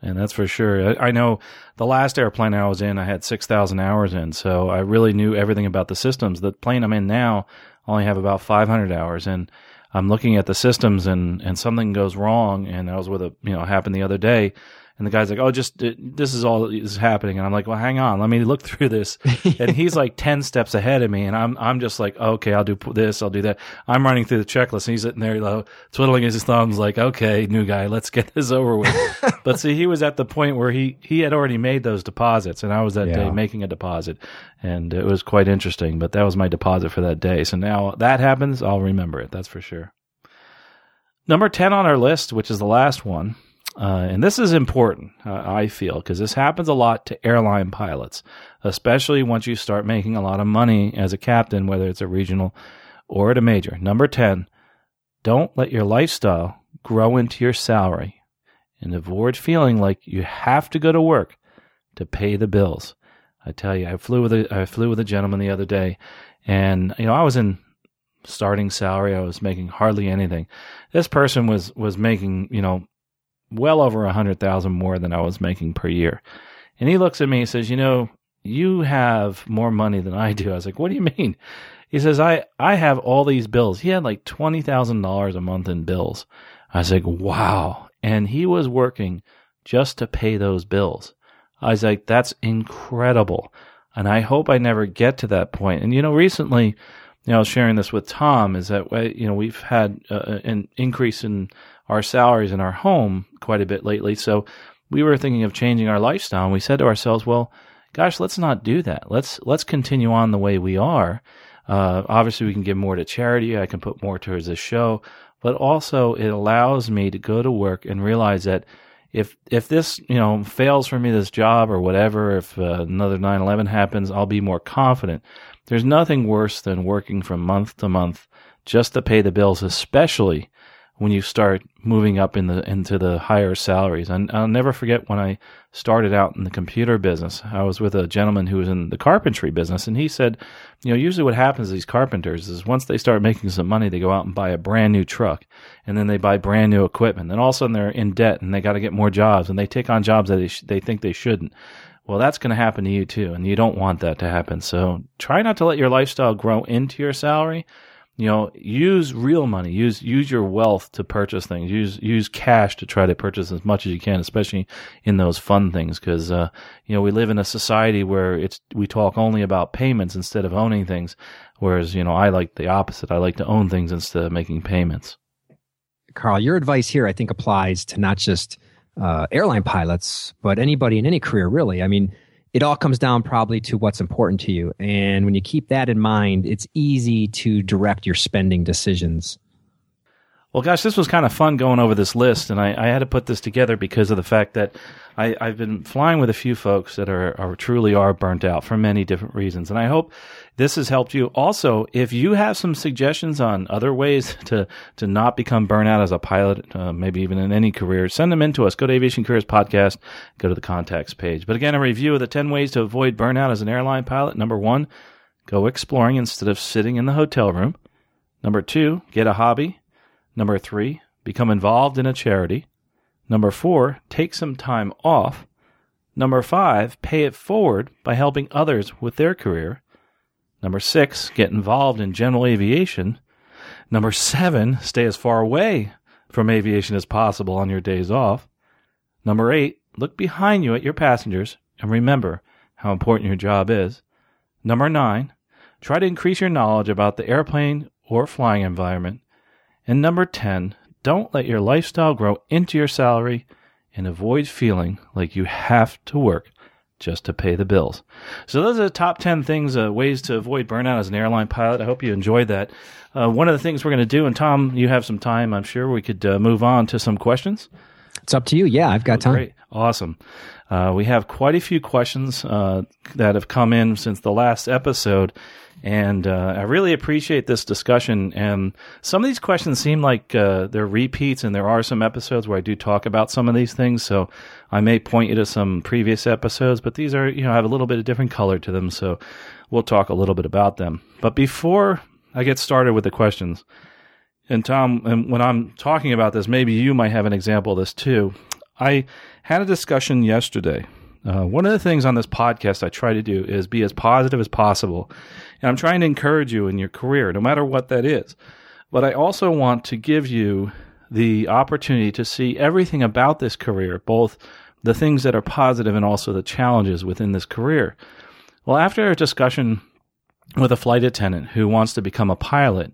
And that's for sure. I, I know the last airplane I was in, I had six thousand hours in, so I really knew everything about the systems. The plane I'm in now, I only have about five hundred hours, and I'm looking at the systems and, and something goes wrong. And I was with a, you know, happened the other day and the guy's like, "Oh, just uh, this is all is happening," and I'm like, "Well, hang on, let me look through this." and he's like ten steps ahead of me, and I'm I'm just like, "Okay, I'll do this, I'll do that." I'm running through the checklist, and he's sitting there, twiddling his thumbs, like, "Okay, new guy, let's get this over with." but see, he was at the point where he he had already made those deposits, and I was that yeah. day making a deposit, and it was quite interesting. But that was my deposit for that day. So now that happens, I'll remember it. That's for sure. Number 10 on our list, which is the last one, uh, and this is important, uh, I feel, because this happens a lot to airline pilots, especially once you start making a lot of money as a captain, whether it's a regional or at a major. Number 10, don't let your lifestyle grow into your salary and avoid feeling like you have to go to work to pay the bills. I tell you, I flew with a, I flew with a gentleman the other day, and you know I was in starting salary. I was making hardly anything. This person was was making you know well over a hundred thousand more than I was making per year. And he looks at me and says, you know, you have more money than I do. I was like, what do you mean? He says, I, I have all these bills. He had like $20,000 a month in bills. I was like, wow. And he was working just to pay those bills. I was like, that's incredible. And I hope I never get to that point. And, you know, recently, you know, I was sharing this with Tom is that, you know, we've had uh, an increase in our salaries in our home quite a bit lately. So we were thinking of changing our lifestyle. And we said to ourselves, well, gosh, let's not do that. Let's, let's continue on the way we are. Uh, obviously we can give more to charity. I can put more towards this show, but also it allows me to go to work and realize that if if this you know fails for me this job or whatever if uh, another 9/11 happens I'll be more confident there's nothing worse than working from month to month just to pay the bills especially when you start moving up in the into the higher salaries and I'll never forget when I started out in the computer business I was with a gentleman who was in the carpentry business and he said you know usually what happens to these carpenters is once they start making some money they go out and buy a brand new truck and then they buy brand new equipment. Then all of a sudden they're in debt and they got to get more jobs and they take on jobs that they, sh- they think they shouldn't. Well, that's going to happen to you too, and you don't want that to happen. So try not to let your lifestyle grow into your salary. You know, use real money. Use use your wealth to purchase things. Use use cash to try to purchase as much as you can, especially in those fun things. Because uh, you know we live in a society where it's we talk only about payments instead of owning things. Whereas you know I like the opposite. I like to own things instead of making payments. Carl, your advice here, I think, applies to not just uh, airline pilots, but anybody in any career, really. I mean, it all comes down probably to what's important to you. And when you keep that in mind, it's easy to direct your spending decisions. Well, gosh, this was kind of fun going over this list, and I, I had to put this together because of the fact that I, have been flying with a few folks that are, are truly are burnt out for many different reasons, and I hope this has helped you. Also, if you have some suggestions on other ways to to not become burnout as a pilot, uh, maybe even in any career, send them in to us. Go to Aviation Careers Podcast, go to the contacts page. But again, a review of the ten ways to avoid burnout as an airline pilot. Number one, go exploring instead of sitting in the hotel room. Number two, get a hobby. Number three, become involved in a charity. Number four, take some time off. Number five, pay it forward by helping others with their career. Number six, get involved in general aviation. Number seven, stay as far away from aviation as possible on your days off. Number eight, look behind you at your passengers and remember how important your job is. Number nine, try to increase your knowledge about the airplane or flying environment. And number 10, don't let your lifestyle grow into your salary and avoid feeling like you have to work just to pay the bills. So those are the top 10 things, uh, ways to avoid burnout as an airline pilot. I hope you enjoyed that. Uh, one of the things we're going to do, and Tom, you have some time, I'm sure we could uh, move on to some questions. It's up to you. Yeah, I've got oh, time. Great. Awesome. Uh, we have quite a few questions uh, that have come in since the last episode. And uh, I really appreciate this discussion. And some of these questions seem like uh, they're repeats, and there are some episodes where I do talk about some of these things. So I may point you to some previous episodes, but these are, you know, have a little bit of different color to them. So we'll talk a little bit about them. But before I get started with the questions, and Tom, and when I'm talking about this, maybe you might have an example of this too. I had a discussion yesterday. Uh, one of the things on this podcast I try to do is be as positive as possible and I'm trying to encourage you in your career, no matter what that is. But I also want to give you the opportunity to see everything about this career, both the things that are positive and also the challenges within this career. Well, after a discussion with a flight attendant who wants to become a pilot,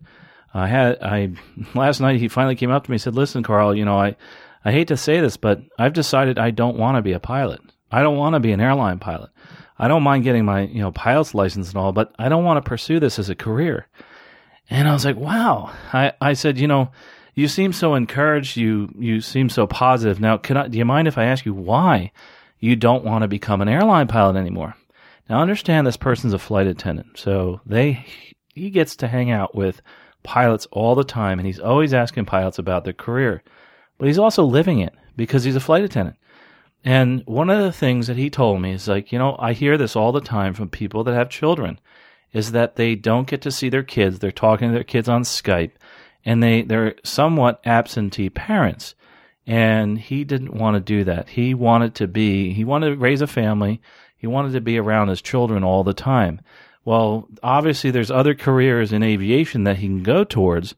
I had I last night he finally came up to me and said, "Listen, Carl, you know, I I hate to say this, but I've decided I don't want to be a pilot. I don't want to be an airline pilot. I don't mind getting my, you know, pilot's license and all, but I don't want to pursue this as a career. And I was like, wow. I, I said, you know, you seem so encouraged. You, you seem so positive. Now, can I, do you mind if I ask you why you don't want to become an airline pilot anymore? Now, understand this person's a flight attendant. So they, he gets to hang out with pilots all the time and he's always asking pilots about their career, but he's also living it because he's a flight attendant. And one of the things that he told me is like, you know, I hear this all the time from people that have children is that they don't get to see their kids. They're talking to their kids on Skype and they, they're somewhat absentee parents. And he didn't want to do that. He wanted to be, he wanted to raise a family. He wanted to be around his children all the time. Well, obviously there's other careers in aviation that he can go towards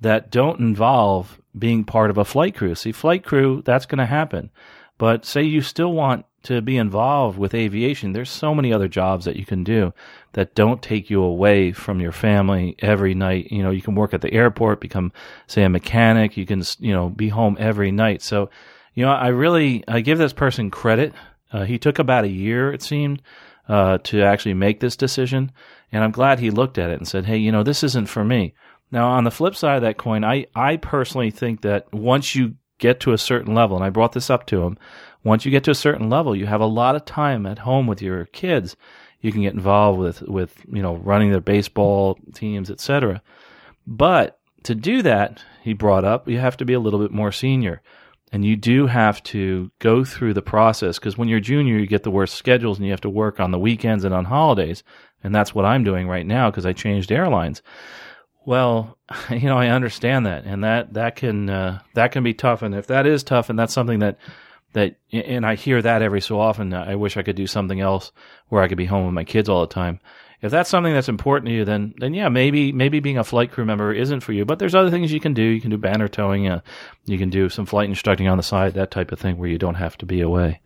that don't involve being part of a flight crew. See, flight crew, that's going to happen. But say you still want to be involved with aviation, there's so many other jobs that you can do that don't take you away from your family every night. You know, you can work at the airport, become, say, a mechanic. You can, you know, be home every night. So, you know, I really, I give this person credit. Uh, he took about a year, it seemed, uh, to actually make this decision. And I'm glad he looked at it and said, Hey, you know, this isn't for me. Now, on the flip side of that coin, I, I personally think that once you get to a certain level, and I brought this up to him, once you get to a certain level, you have a lot of time at home with your kids. You can get involved with, with you know, running their baseball teams, etc. But to do that, he brought up, you have to be a little bit more senior. And you do have to go through the process because when you're junior, you get the worst schedules and you have to work on the weekends and on holidays. And that's what I'm doing right now because I changed airlines. Well, you know, I understand that, and that that can uh, that can be tough. And if that is tough, and that's something that that, and I hear that every so often. I wish I could do something else where I could be home with my kids all the time. If that's something that's important to you, then then yeah, maybe maybe being a flight crew member isn't for you. But there's other things you can do. You can do banner towing. Uh, you can do some flight instructing on the side, that type of thing, where you don't have to be away.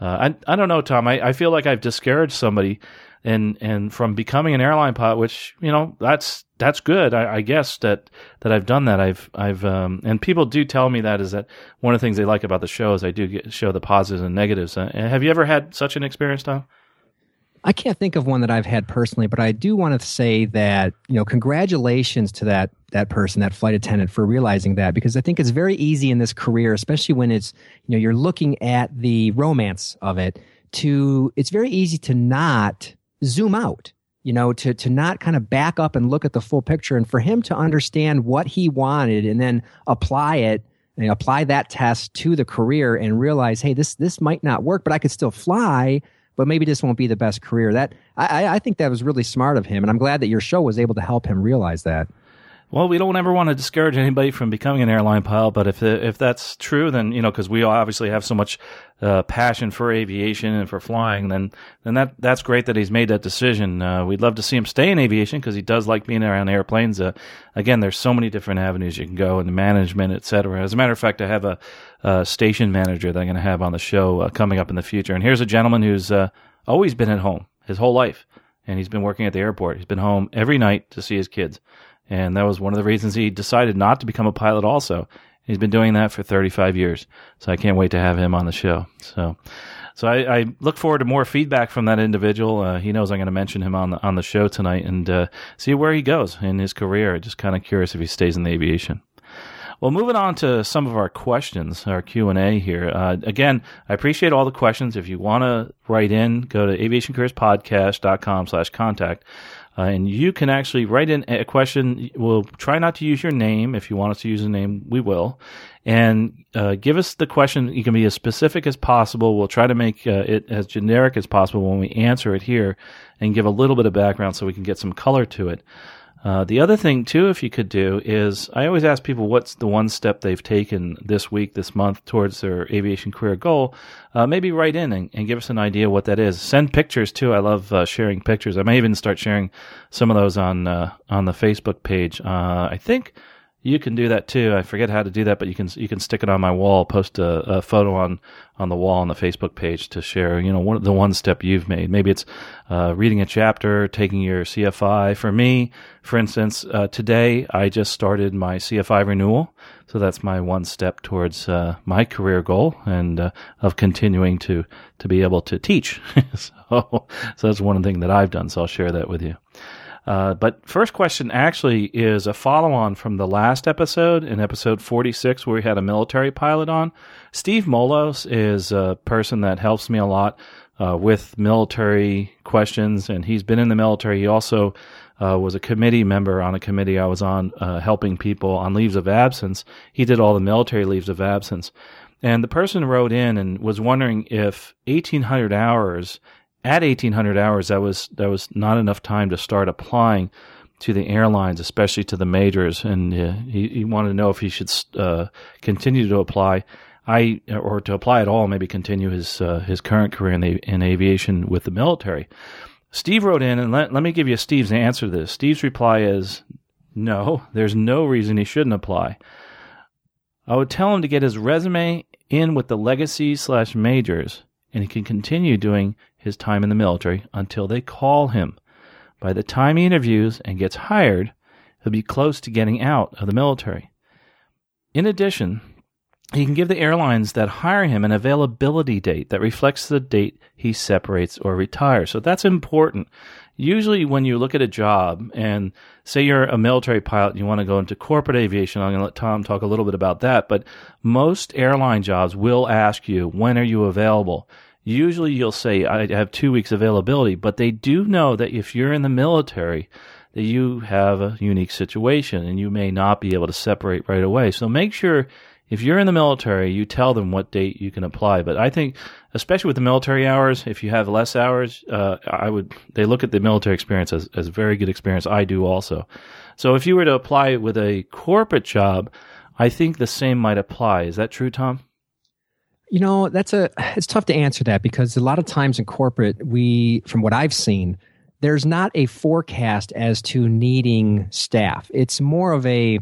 Uh, I I don't know, Tom. I, I feel like I've discouraged somebody and and from becoming an airline pilot, which you know that's that's good. I, I, guess that that I've done that. I've I've um, and people do tell me that is that one of the things they like about the show is I do get, show the positives and negatives. Uh, have you ever had such an experience, Tom? I can't think of one that I've had personally, but I do want to say that you know congratulations to that that person, that flight attendant, for realizing that because I think it's very easy in this career, especially when it's you know you're looking at the romance of it. To it's very easy to not zoom out you know to to not kind of back up and look at the full picture and for him to understand what he wanted and then apply it and apply that test to the career and realize hey this this might not work but i could still fly but maybe this won't be the best career. That i i think that was really smart of him and i'm glad that your show was able to help him realize that well, we don't ever want to discourage anybody from becoming an airline pilot, but if if that's true, then you know, because we obviously have so much uh, passion for aviation and for flying, then then that that's great that he's made that decision. Uh, we'd love to see him stay in aviation because he does like being around airplanes. Uh, again, there's so many different avenues you can go in management, et cetera. As a matter of fact, I have a, a station manager that I'm going to have on the show uh, coming up in the future, and here's a gentleman who's uh, always been at home his whole life, and he's been working at the airport. He's been home every night to see his kids. And that was one of the reasons he decided not to become a pilot also. He's been doing that for 35 years. So I can't wait to have him on the show. So, so I, I look forward to more feedback from that individual. Uh, he knows I'm going to mention him on the, on the show tonight and uh, see where he goes in his career. Just kind of curious if he stays in the aviation. Well, moving on to some of our questions, our Q and A here. Uh, again, I appreciate all the questions. If you want to write in, go to aviationcareerspodcast.com slash contact. Uh, and you can actually write in a question. We'll try not to use your name. If you want us to use a name, we will. And uh, give us the question. You can be as specific as possible. We'll try to make uh, it as generic as possible when we answer it here and give a little bit of background so we can get some color to it. Uh, the other thing too, if you could do, is I always ask people what's the one step they've taken this week, this month towards their aviation career goal. Uh, maybe write in and, and, give us an idea what that is. Send pictures too. I love uh, sharing pictures. I may even start sharing some of those on uh, on the Facebook page. Uh, I think you can do that too. I forget how to do that, but you can you can stick it on my wall, post a, a photo on on the wall on the Facebook page to share. You know, one the one step you've made. Maybe it's uh, reading a chapter, taking your CFI. For me, for instance, uh, today I just started my CFI renewal, so that's my one step towards uh, my career goal and uh, of continuing to to be able to teach. so, so that's one thing that I've done. So I'll share that with you. Uh, but first question actually is a follow on from the last episode in episode 46 where we had a military pilot on. Steve Molos is a person that helps me a lot uh, with military questions, and he's been in the military. He also uh, was a committee member on a committee I was on uh, helping people on leaves of absence. He did all the military leaves of absence. And the person wrote in and was wondering if 1800 hours at 1800 hours, that was that was not enough time to start applying to the airlines, especially to the majors, and uh, he, he, wanted to know if he should uh, continue to apply. I or to apply at all, maybe continue his uh, his current career in the in aviation with the military. Steve wrote in, and let, let me give you Steve's answer to this. Steve's reply is no, there's no reason he shouldn't apply. I would tell him to get his resume in with the legacy slash majors, and he can continue doing his time in the military until they call him. By the time he interviews and gets hired, he'll be close to getting out of the military. In addition, he can give the airlines that hire him an availability date that reflects the date he separates or retires. So that's important. Usually, when you look at a job and say you're a military pilot and you want to go into corporate aviation, I'm going to let Tom talk a little bit about that. But most airline jobs will ask you, when are you available? Usually, you'll say, I have two weeks availability, but they do know that if you're in the military, that you have a unique situation and you may not be able to separate right away. So make sure if you're in the military, you tell them what date you can apply. But I think, especially with the military hours, if you have less hours, uh, I would they look at the military experience as as a very good experience. I do also. So if you were to apply with a corporate job, I think the same might apply. Is that true, Tom? You know, that's a it's tough to answer that because a lot of times in corporate, we from what I've seen, there's not a forecast as to needing staff. It's more of a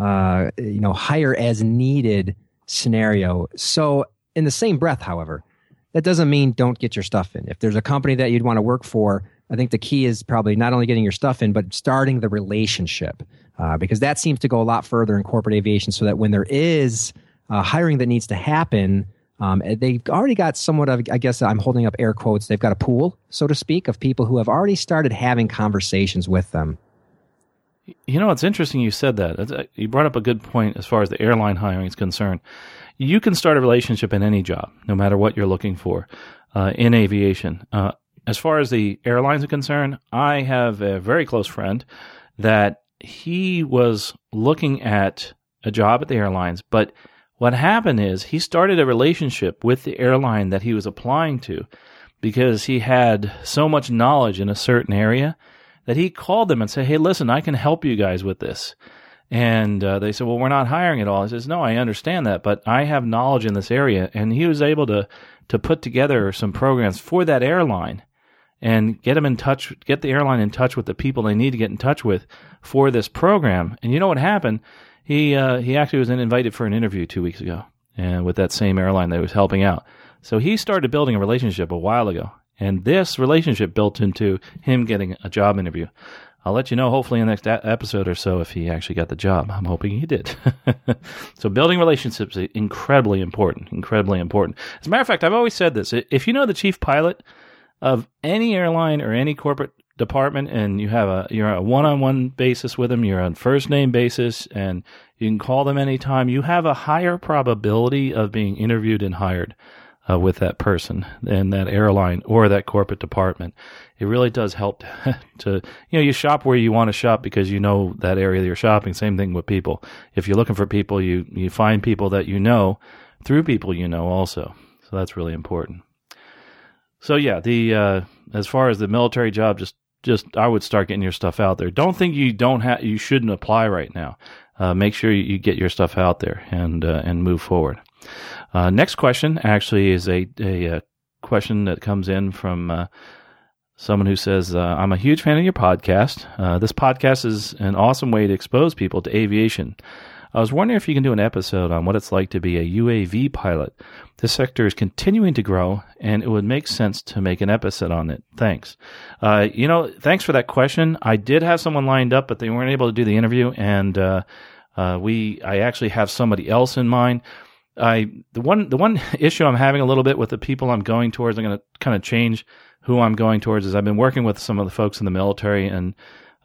uh, you know, hire as needed scenario. So, in the same breath, however, that doesn't mean don't get your stuff in. If there's a company that you'd want to work for, I think the key is probably not only getting your stuff in, but starting the relationship, uh, because that seems to go a lot further in corporate aviation. So that when there is uh, hiring that needs to happen, um, they've already got somewhat of, I guess I'm holding up air quotes, they've got a pool, so to speak, of people who have already started having conversations with them. You know, it's interesting you said that. Uh, you brought up a good point as far as the airline hiring is concerned. You can start a relationship in any job, no matter what you're looking for uh, in aviation. Uh, as far as the airlines are concerned, I have a very close friend that he was looking at a job at the airlines, but what happened is he started a relationship with the airline that he was applying to because he had so much knowledge in a certain area that he called them and said, Hey, listen, I can help you guys with this. And uh, they said, Well, we're not hiring at all. He says, No, I understand that, but I have knowledge in this area. And he was able to, to put together some programs for that airline and get them in touch, get the airline in touch with the people they need to get in touch with for this program. And you know what happened? He, uh, he actually was invited for an interview two weeks ago and with that same airline that was helping out. So he started building a relationship a while ago. And this relationship built into him getting a job interview. I'll let you know hopefully in the next a- episode or so if he actually got the job. I'm hoping he did. so building relationships is incredibly important, incredibly important. As a matter of fact, I've always said this. If you know the chief pilot of any airline or any corporate department and you have a you're a one-on-one basis with them, you're on first name basis and you can call them anytime, you have a higher probability of being interviewed and hired uh, with that person and that airline or that corporate department. It really does help to, you know, you shop where you want to shop because you know that area that you're shopping. Same thing with people. If you're looking for people, you, you find people that you know through people you know also. So that's really important. So yeah, the, uh, as far as the military job, just, just, I would start getting your stuff out there. Don't think you don't have, you shouldn't apply right now. Uh, make sure you, you, get your stuff out there and, uh, and move forward. Uh, next question actually is a, a, a, question that comes in from uh, someone who says, uh, I'm a huge fan of your podcast. Uh, this podcast is an awesome way to expose people to aviation. I was wondering if you can do an episode on what it's like to be a UAV pilot. This sector is continuing to grow, and it would make sense to make an episode on it. Thanks. Uh, you know, thanks for that question. I did have someone lined up, but they weren't able to do the interview, and uh, uh, we I actually have somebody else in mind. I the one the one issue I'm having a little bit with the people I'm going towards. I'm going to kind of change who I'm going towards. Is I've been working with some of the folks in the military, and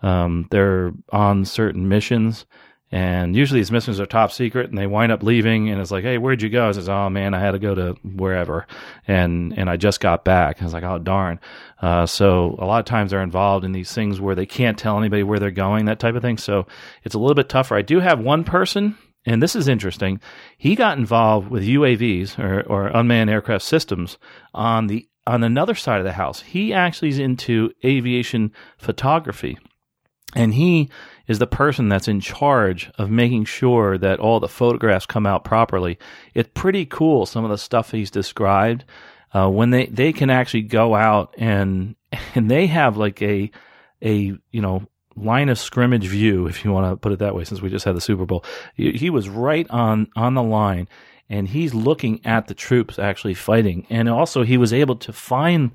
um, they're on certain missions, and usually these missions are top secret, and they wind up leaving, and it's like, hey, where'd you go? I says, oh man, I had to go to wherever, and and I just got back. I was like, oh darn. Uh, so a lot of times they're involved in these things where they can't tell anybody where they're going, that type of thing. So it's a little bit tougher. I do have one person and this is interesting. He got involved with UAVs or, or unmanned aircraft systems on the on another side of the house. He actually is into aviation photography, and he is the person that's in charge of making sure that all the photographs come out properly. It's pretty cool. Some of the stuff he's described uh, when they they can actually go out and and they have like a a you know line of scrimmage view, if you want to put it that way, since we just had the Super Bowl. He, was right on on the line, and he's looking at the troops actually fighting, and also he was able to find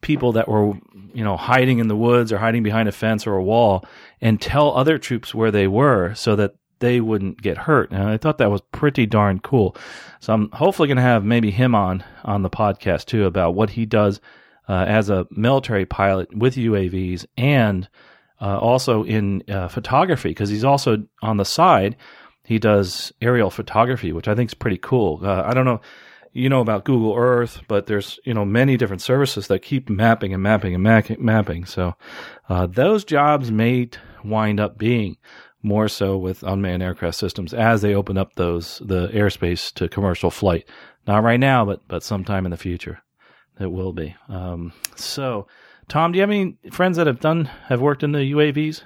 people that were you know hiding in the woods or hiding behind a fence or a wall and tell other troops where they were so that they wouldn't get hurt. And I thought that was pretty darn cool. So I'm hopefully going to have maybe him on on the podcast too about what he does uh, as a military pilot with UAVs and uh, also in uh, photography because he's also on the side. He does aerial photography, which I think is pretty cool. Uh, I don't know, you know about Google Earth, but there's you know many different services that keep mapping and mapping and mapping. So uh, those jobs may wind up being more so with unmanned aircraft systems as they open up those the airspace to commercial flight. Not right now, but but sometime in the future, it will be. Um, so, Tom, do you have any friends that have done have worked in the UAVs?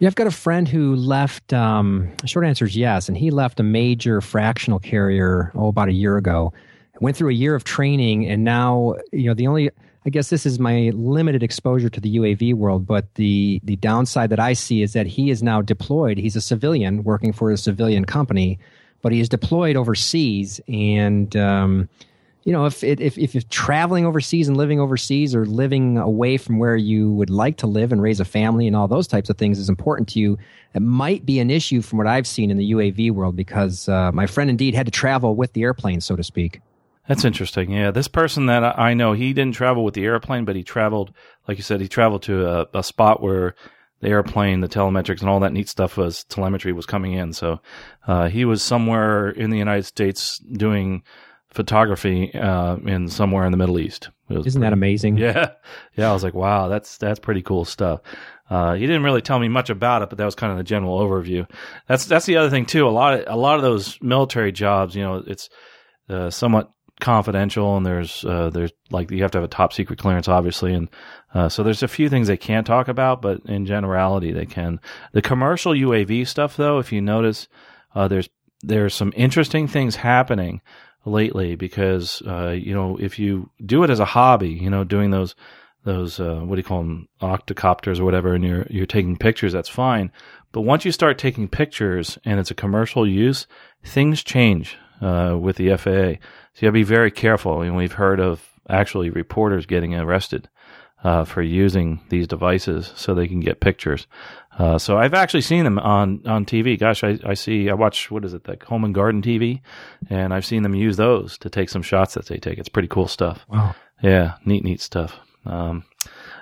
Yeah, I've got a friend who left. Um, short answer is yes, and he left a major fractional carrier oh about a year ago. Went through a year of training, and now you know the only I guess this is my limited exposure to the UAV world, but the the downside that I see is that he is now deployed. He's a civilian working for a civilian company, but he is deployed overseas. And um, you know, if, if if you're traveling overseas and living overseas, or living away from where you would like to live and raise a family and all those types of things is important to you, it might be an issue from what I've seen in the UAV world because uh, my friend indeed had to travel with the airplane, so to speak. That's interesting. Yeah, this person that I know, he didn't travel with the airplane, but he traveled, like you said, he traveled to a, a spot where the airplane, the telemetrics, and all that neat stuff was telemetry was coming in. So uh, he was somewhere in the United States doing photography uh, in somewhere in the Middle East. Isn't pretty, that amazing? Yeah, yeah. I was like, wow, that's that's pretty cool stuff. Uh, he didn't really tell me much about it, but that was kind of the general overview. That's that's the other thing too. A lot of a lot of those military jobs, you know, it's uh, somewhat confidential and there's uh, there's like you have to have a top secret clearance obviously and uh, so there's a few things they can't talk about but in generality they can the commercial UAV stuff though if you notice uh, there's there's some interesting things happening lately because uh, you know if you do it as a hobby you know doing those those uh, what do you call them octocopters or whatever and you're you're taking pictures that's fine but once you start taking pictures and it's a commercial use things change uh, with the FAA so you got to be very careful. And we've heard of actually reporters getting arrested uh, for using these devices so they can get pictures. Uh, so I've actually seen them on, on TV. Gosh, I, I see, I watch, what is it, like Home and Garden TV, and I've seen them use those to take some shots that they take. It's pretty cool stuff. Wow. Yeah, neat, neat stuff. Um,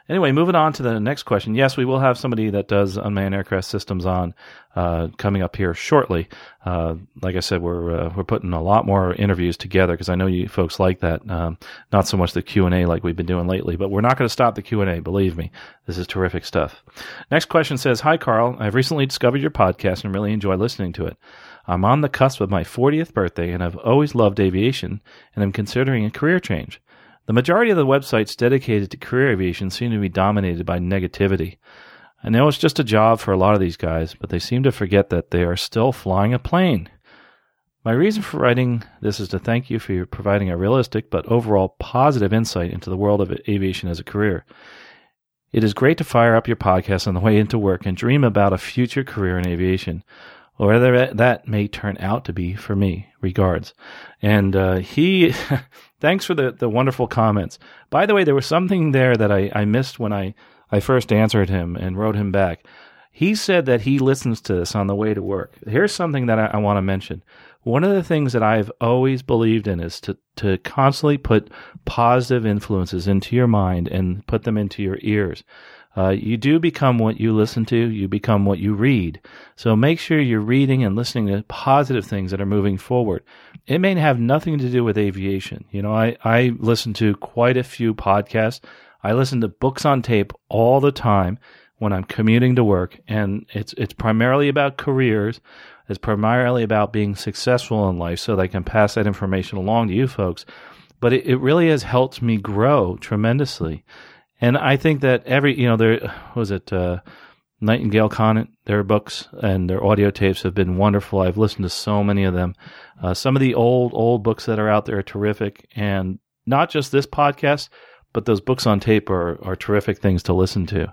Anyway, moving on to the next question. Yes, we will have somebody that does unmanned aircraft systems on uh, coming up here shortly. Uh, like I said, we're uh, we're putting a lot more interviews together because I know you folks like that. Um, not so much the Q and A like we've been doing lately, but we're not going to stop the Q and A. Believe me, this is terrific stuff. Next question says, "Hi, Carl. I've recently discovered your podcast and really enjoy listening to it." I'm on the cusp of my 40th birthday and I've always loved aviation and I'm considering a career change. The majority of the websites dedicated to career aviation seem to be dominated by negativity. I know it's just a job for a lot of these guys, but they seem to forget that they are still flying a plane. My reason for writing this is to thank you for providing a realistic but overall positive insight into the world of aviation as a career. It is great to fire up your podcast on the way into work and dream about a future career in aviation, or whether that may turn out to be for me. Regards. And uh, he Thanks for the, the wonderful comments. By the way, there was something there that I, I missed when I, I first answered him and wrote him back. He said that he listens to this on the way to work. Here's something that I, I want to mention. One of the things that I've always believed in is to, to constantly put positive influences into your mind and put them into your ears. Uh, you do become what you listen to, you become what you read. So make sure you're reading and listening to positive things that are moving forward. It may have nothing to do with aviation. You know, I, I listen to quite a few podcasts. I listen to books on tape all the time when I'm commuting to work, and it's it's primarily about careers. It's primarily about being successful in life, so they can pass that information along to you folks. But it, it really has helped me grow tremendously. And I think that every, you know, there was it, uh, Nightingale Conant, their books and their audio tapes have been wonderful. I've listened to so many of them. Uh, some of the old, old books that are out there are terrific. And not just this podcast, but those books on tape are, are terrific things to listen to.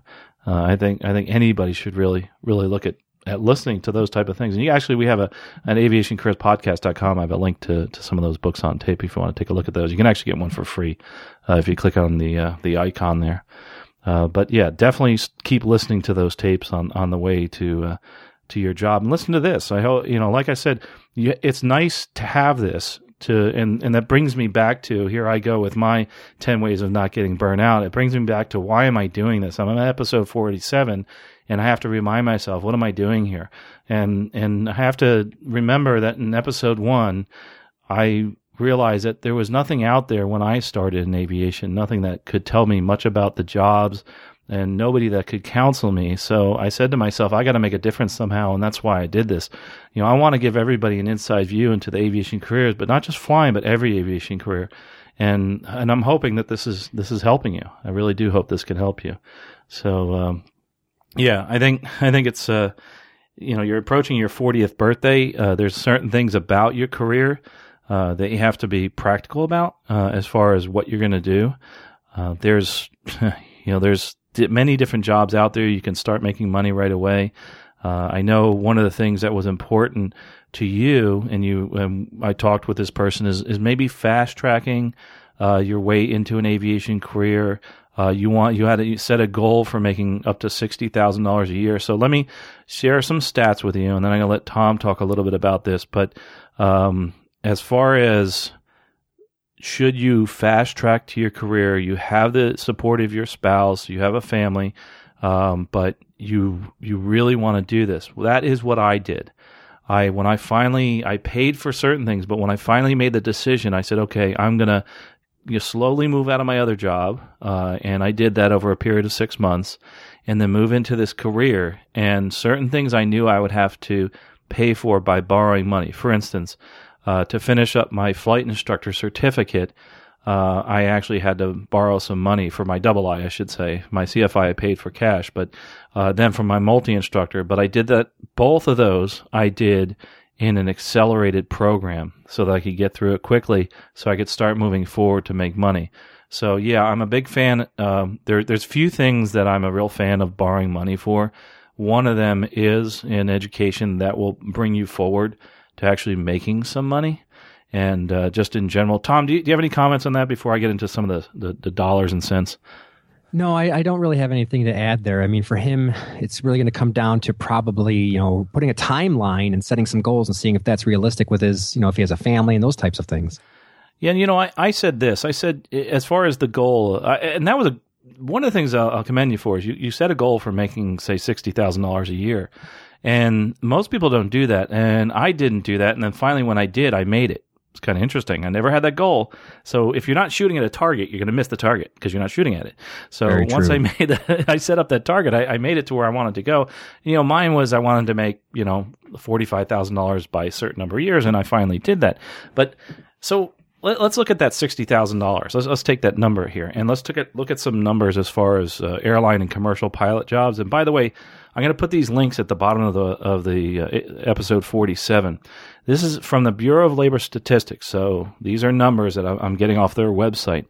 Uh, I think, I think anybody should really, really look at at listening to those type of things. And you actually, we have a an aviationcareerspodcast.com. I have a link to, to some of those books on tape if you want to take a look at those. You can actually get one for free uh, if you click on the uh, the icon there. Uh, but yeah, definitely keep listening to those tapes on, on the way to uh, to your job. And listen to this. I hope you know, like I said, you, it's nice to have this to and and that brings me back to here I go with my 10 ways of not getting burnt out. It brings me back to why am I doing this? I'm on episode 47 and I have to remind myself what am I doing here? And and I have to remember that in episode 1 I realized that there was nothing out there when I started in aviation, nothing that could tell me much about the jobs, and nobody that could counsel me. So I said to myself, I got to make a difference somehow, and that's why I did this. You know, I want to give everybody an inside view into the aviation careers, but not just flying, but every aviation career. And and I'm hoping that this is this is helping you. I really do hope this can help you. So um, yeah, I think I think it's uh, you know you're approaching your 40th birthday. Uh, there's certain things about your career uh, that you have to be practical about uh, as far as what you're going to do. Uh, there's you know there's many different jobs out there. You can start making money right away. Uh, I know one of the things that was important to you, and you, and I talked with this person, is is maybe fast tracking uh, your way into an aviation career. Uh, you want you had to set a goal for making up to sixty thousand dollars a year. So let me share some stats with you, and then I'm gonna let Tom talk a little bit about this. But um, as far as should you fast track to your career, you have the support of your spouse, you have a family, um, but you you really want to do this. That is what I did. I when I finally I paid for certain things, but when I finally made the decision, I said, okay, I'm gonna you slowly move out of my other job, uh, and I did that over a period of six months, and then move into this career. And certain things I knew I would have to pay for by borrowing money. For instance, uh, to finish up my flight instructor certificate, uh, I actually had to borrow some money for my double I, I should say. My CFI I paid for cash, but uh, then from my multi instructor. But I did that, both of those I did in an accelerated program so that I could get through it quickly so I could start moving forward to make money. So yeah, I'm a big fan. Um, there, there's few things that I'm a real fan of borrowing money for. One of them is in education that will bring you forward to actually making some money and uh, just in general. Tom, do you, do you, have any comments on that before I get into some of the, the, the dollars and cents? No, I, I, don't really have anything to add there. I mean, for him, it's really going to come down to probably, you know, putting a timeline and setting some goals and seeing if that's realistic with his, you know, if he has a family and those types of things. Yeah, and you know, I, I said this. I said, as far as the goal, I, and that was a, one of the things I'll, I'll commend you for is you, you set a goal for making, say, $60,000 a year. And most people don't do that. And I didn't do that. And then finally, when I did, I made it. It's kind of interesting. I never had that goal. So if you're not shooting at a target, you're going to miss the target because you're not shooting at it. So Very once true. I made that, I set up that target, I, I, made it to where I wanted to go. You know, mine was I wanted to make, you know, $45,000 by a certain number of years. And I finally did that. But so let, us look at that sixty thousand dollars. Let's let's take that number here, and let's look at look at some numbers as far as uh, airline and commercial pilot jobs. And by the way, I'm going to put these links at the bottom of the of the uh, episode 47. This is from the Bureau of Labor Statistics, so these are numbers that I'm getting off their website.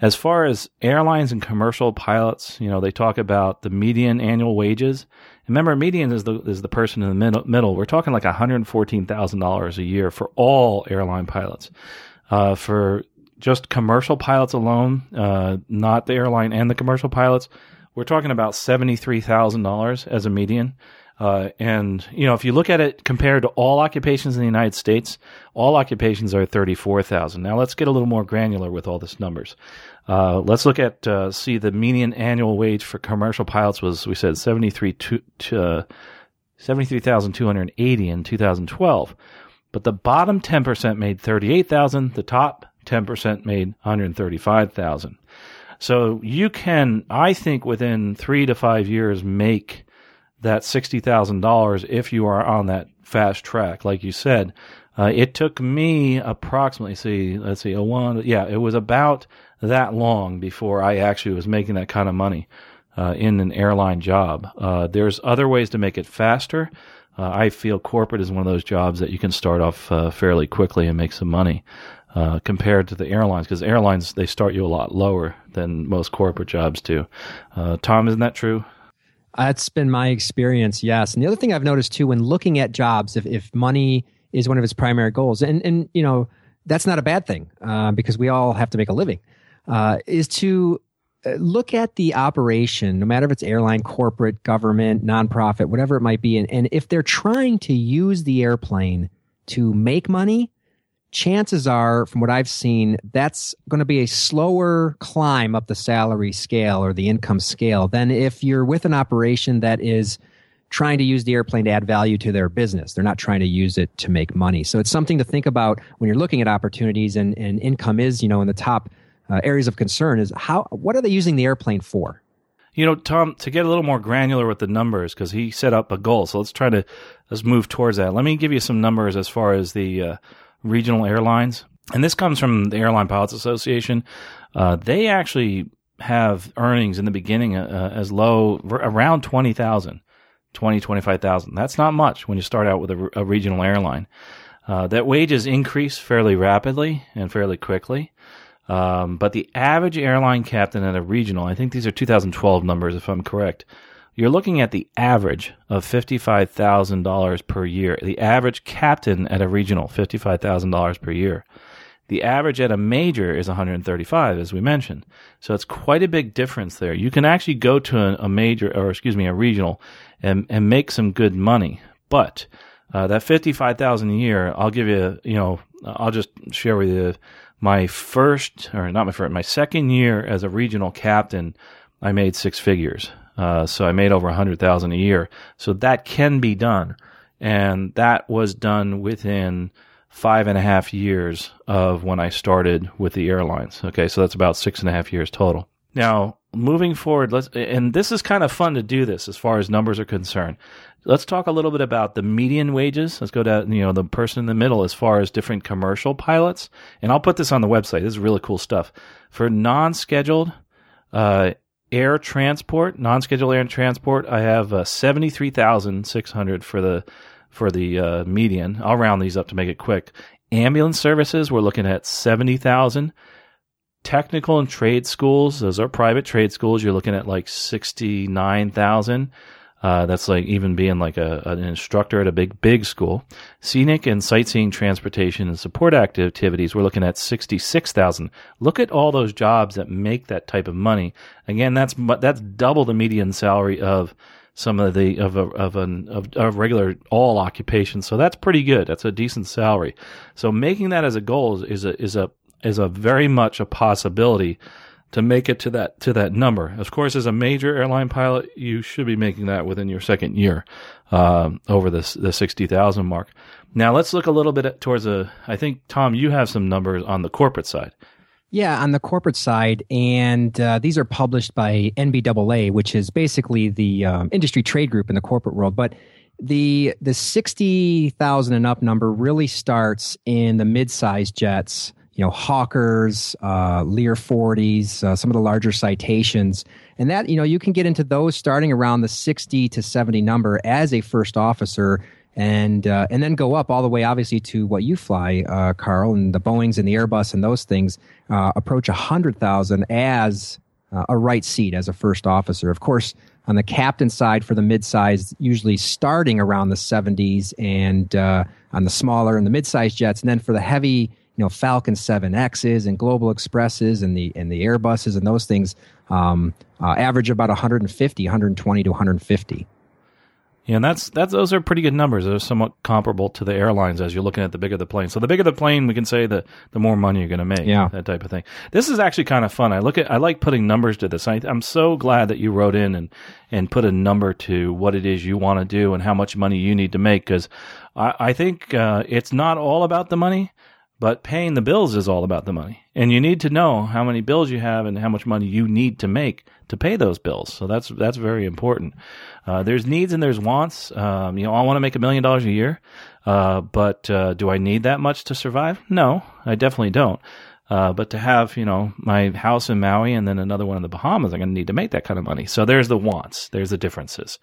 As far as airlines and commercial pilots, you know, they talk about the median annual wages. Remember, median is the is the person in the middle. middle. We're talking like $114,000 a year for all airline pilots. Uh, for just commercial pilots alone, uh, not the airline and the commercial pilots, we're talking about $73,000 as a median. Uh, and, you know, if you look at it compared to all occupations in the United States, all occupations are 34,000. Now let's get a little more granular with all these numbers. Uh, let's look at, uh, see the median annual wage for commercial pilots was, we said 73 to, uh, 73,280 in 2012. But the bottom 10% made 38,000. The top 10% made 135,000. So you can, I think, within three to five years, make that sixty thousand dollars if you are on that fast track, like you said. Uh, it took me approximately, see, let's see, a one, yeah, it was about that long before I actually was making that kind of money uh, in an airline job. Uh, there's other ways to make it faster. Uh, I feel corporate is one of those jobs that you can start off uh, fairly quickly and make some money uh, compared to the airlines because airlines they start you a lot lower than most corporate jobs do. Uh, Tom, isn't that true? That's been my experience, yes. And the other thing I've noticed too, when looking at jobs, if, if money is one of its primary goals, and and you know that's not a bad thing uh, because we all have to make a living, uh, is to uh, look at the operation, no matter if it's airline, corporate, government, nonprofit, whatever it might be. And, and if they're trying to use the airplane to make money, chances are, from what I've seen, that's going to be a slower climb up the salary scale or the income scale than if you're with an operation that is trying to use the airplane to add value to their business. They're not trying to use it to make money. So it's something to think about when you're looking at opportunities and, and income is, you know, in the top uh, areas of concern is how, what are they using the airplane for? You know, Tom, to get a little more granular with the numbers, because he set up a goal. So let's try to, let's move towards that. Let me give you some numbers as far as the uh, regional airlines. And this comes from the Airline Pilots Association. Uh, they actually have earnings in the beginning uh, as low around 20,000. 20, 25,000. That's not much when you start out with a, a regional airline. Uh, that wages increase fairly rapidly and fairly quickly. Um, but the average airline captain at a regional, I think these are 2012 numbers if I'm correct, you're looking at the average of $55,000 per year. The average captain at a regional, $55,000 per year. The average at a major is 135, as we mentioned. So it's quite a big difference there. You can actually go to a, major, or excuse me, a regional, and and make some good money. But uh, that 55,000 a year, I'll give you, you know, I'll just share with you my first, or not my first, my second year as a regional captain, I made six figures. Uh, so I made over a hundred thousand a year. So that can be done. And that was done within five and a half years of when I started with the airlines. Okay, so that's about six and a half years total. Now, moving forward, let's and this is kind of fun to do this as far as numbers are concerned. Let's talk a little bit about the median wages. Let's go to you know the person in the middle as far as different commercial pilots, and I'll put this on the website. This is really cool stuff for non-scheduled uh, air transport, non-scheduled air transport. I have uh, seventy-three thousand six hundred for the for the uh, median. I'll round these up to make it quick. Ambulance services, we're looking at 70,000. Technical and trade schools, those are private trade schools, you're looking at like 69,000. Uh, that's like even being like a, an instructor at a big, big school. Scenic and sightseeing transportation and support activities, we're looking at 66,000. Look at all those jobs that make that type of money. Again, that's, that's double the median salary of some of the of a, of an of, of regular all occupations. So that's pretty good. That's a decent salary. So making that as a goal is, is a is a is a very much a possibility to make it to that to that number. Of course, as a major airline pilot, you should be making that within your second year um, over the the sixty thousand mark. Now let's look a little bit towards a. I think Tom, you have some numbers on the corporate side. Yeah, on the corporate side, and uh, these are published by NBAA, which is basically the um, industry trade group in the corporate world. But the the sixty thousand and up number really starts in the mid-sized jets. You know, Hawkers, uh, Lear 40s, uh, some of the larger citations, and that you know you can get into those starting around the sixty to seventy number as a first officer and uh, and then go up all the way, obviously, to what you fly, uh, Carl, and the Boeing's and the Airbus and those things uh, approach a hundred thousand as uh, a right seat as a first officer. Of course, on the captain side for the mid-size, usually starting around the seventies, and uh, on the smaller and the mid-size jets, and then for the heavy. You know, Falcon 7Xs and Global Expresses and the and the Airbuses and those things um, uh, average about 150, 120 to 150. Yeah, and that's that's those are pretty good numbers. They're somewhat comparable to the airlines as you're looking at the bigger the plane. So the bigger the plane, we can say the the more money you're going to make. Yeah, that type of thing. This is actually kind of fun. I look at I like putting numbers to this. I, I'm so glad that you wrote in and and put a number to what it is you want to do and how much money you need to make because I, I think uh, it's not all about the money. But paying the bills is all about the money. And you need to know how many bills you have and how much money you need to make to pay those bills. So that's that's very important. Uh, there's needs and there's wants. Um, you know, I want to make a million dollars a year, uh, but uh, do I need that much to survive? No, I definitely don't. Uh, but to have, you know, my house in Maui and then another one in the Bahamas, I'm going to need to make that kind of money. So there's the wants, there's the differences.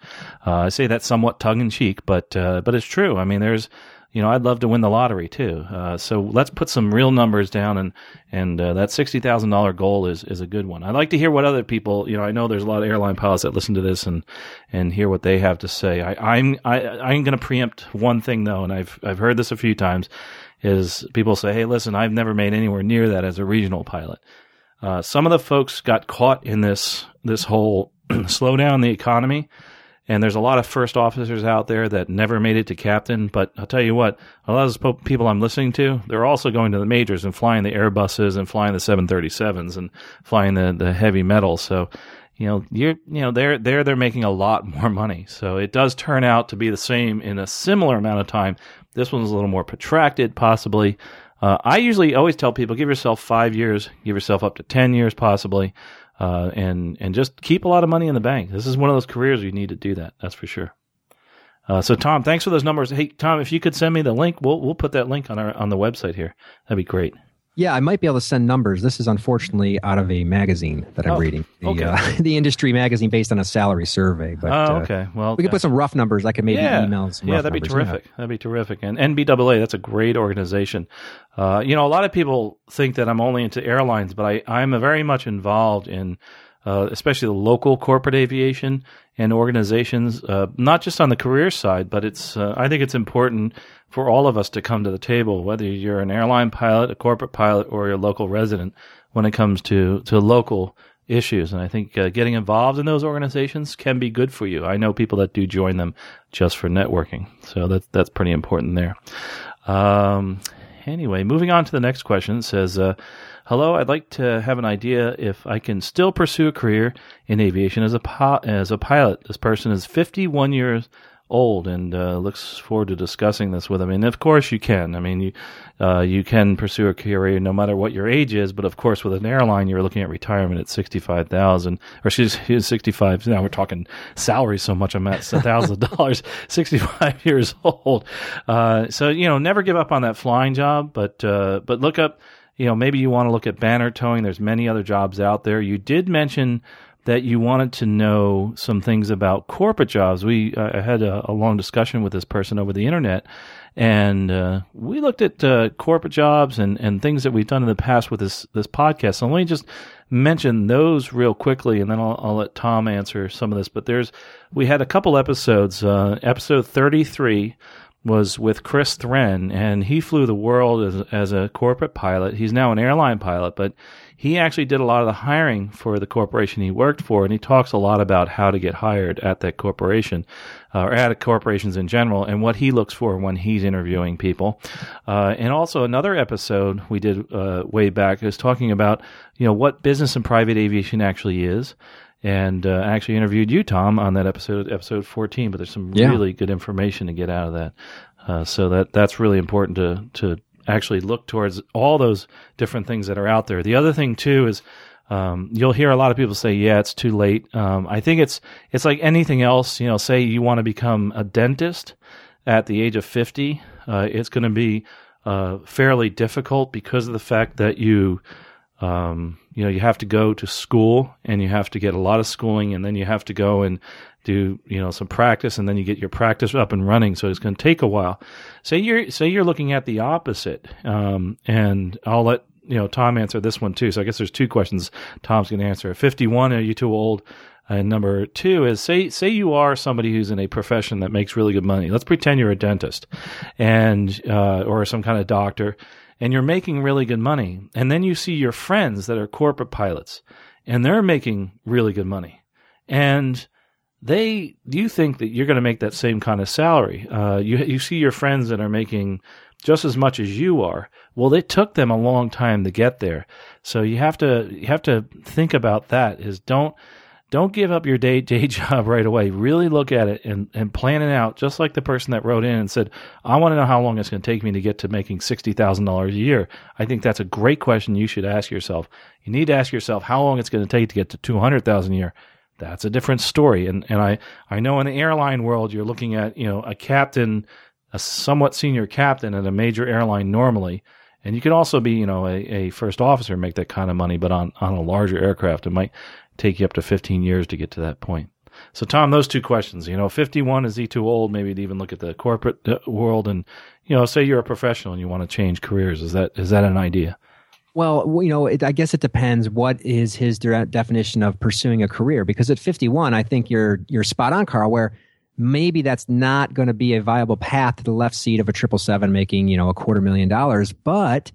Uh, I say that somewhat tongue in cheek, but uh, but it's true. I mean, there's you know, I'd love to win the lottery too. Uh, so let's put some real numbers down, and and uh, that sixty thousand dollar goal is is a good one. I'd like to hear what other people, you know, I know there's a lot of airline pilots that listen to this and and hear what they have to say. I, I'm I, I'm going to preempt one thing though, and I've I've heard this a few times, is people say, hey, listen, I've never made anywhere near that as a regional pilot. Uh, some of the folks got caught in this this whole slowdown in the economy, and there's a lot of first officers out there that never made it to captain. But I'll tell you what, a lot of those people I'm listening to, they're also going to the majors and flying the Airbuses and flying the 737s and flying the the heavy metal. So you know you're you know they're they're they're making a lot more money so it does turn out to be the same in a similar amount of time this one's a little more protracted possibly uh, i usually always tell people give yourself five years give yourself up to 10 years possibly uh, and and just keep a lot of money in the bank this is one of those careers you need to do that that's for sure uh, so Tom, thanks for those numbers. Hey Tom, if you could send me the link, we'll we'll put that link on our on the website here. That'd be great. Yeah, I might be able to send numbers. This is unfortunately out of a magazine that I'm Oh, reading, the, okay. uh, the industry magazine based on a salary survey. But oh, uh, okay. Well, we could put some rough numbers. I could maybe yeah. email some Yeah, that'd be numbers. Yeah. terrific. That'd be terrific. And NBAA, that's a great organization. Uh, you know, a lot of people think that I'm only into airlines, but I, I'm very much involved in, uh, especially the local corporate aviation and organizations, uh, not just on the career side, but it's, uh, I think it's important for all of us to come to the table, whether you're an airline pilot, a corporate pilot, or you're a local resident when it comes to, to local issues. And I think uh, getting involved in those organizations can be good for you. I know people that do join them just for networking. So that's, that's pretty important there. Um, anyway, moving on to the next question. It says, uh, Hello, I'd like to have an idea if I can still pursue a career in aviation as a pi- as a pilot. This person is 51 years old and uh, looks forward to discussing this with him. And of course, you can. I mean, you uh, you can pursue a career no matter what your age is. But of course, with an airline, you're looking at retirement at 65,000 or she's, she's 65. Now we're talking salary so much. I'm at thousand dollars. 65 years old. Uh, so you know, never give up on that flying job. But uh, but look up you know, maybe you want to look at banner towing. There's many other jobs out there. You did mention that you wanted to know some things about corporate jobs. We uh, had a, a long discussion with this person over the internet, and uh, we looked at uh, corporate jobs and, and things that we've done in the past with this this podcast. So let me just mention those real quickly, and then I'll, I'll let Tom answer some of this. But there's we had a couple episodes. Uh, episode 33 was with Chris Thren, and he flew the world as, as a corporate pilot. He's now an airline pilot, but he actually did a lot of the hiring for the corporation he worked for, and he talks a lot about how to get hired at that corporation, uh, or at corporations in general, and what he looks for when he's interviewing people. Uh, and also another episode we did uh, way back is talking about you know what business and private aviation actually is and uh, I actually interviewed you, Tom, on that episode, episode 14. But there's some Yeah. really good information to get out of that. Uh, so that that's really important to to actually look towards all those different things that are out there. The other thing too is um, you'll hear a lot of people say, "Yeah, it's too late." Um, I think it's it's like anything else. You know, say you want to become a dentist at the age of 50, uh, it's going to be uh, fairly difficult because of the fact that you um, you know, you have to go to school and you have to get a lot of schooling and then you have to go and do, you know, some practice and then you get your practice up and running. So it's going to take a while. Say you're, say you're looking at the opposite. Um, and I'll let, you know, Tom answer this one too. So I guess there's two questions Tom's going to answer. 51, are you too old? And number two is say say you are somebody who's in a profession that makes really good money. Let's pretend you're a dentist, and uh, or some kind of doctor, and you're making really good money. And then you see your friends that are corporate pilots, and they're making really good money, and they you think that you're going to make that same kind of salary. Uh, you you see your friends that are making just as much as you are. Well, it took them a long time to get there, so you have to you have to think about that. Is don't don't give up your day day job right away. Really look at it and, and plan it out, just like the person that wrote in and said, I want to know how long it's going to take me to get to making $60,000 a year. I think that's a great question you should ask yourself. You need to ask yourself how long it's going to take to get to 200,000 a year. That's a different story. And, and I, I know in the airline world, you're looking at, you know, a captain, a somewhat senior captain at a major airline normally. And you could also be, you know, a, a first officer and make that kind of money, but on, on a larger aircraft, it might take you up to 15 years to get to that point. So, Tom, those two questions, you know, 51, is he too old? Maybe to even look at the corporate uh, world and, you know, say you're a professional and you want to change careers. Is that, is that an idea? Well, you know, it, I guess it depends. What is his de- definition of pursuing a career? Because at 51, I think you're you're spot on, Carl. Where maybe that's not going to be a viable path to the left seat of a triple seven, making you know a quarter million dollars. But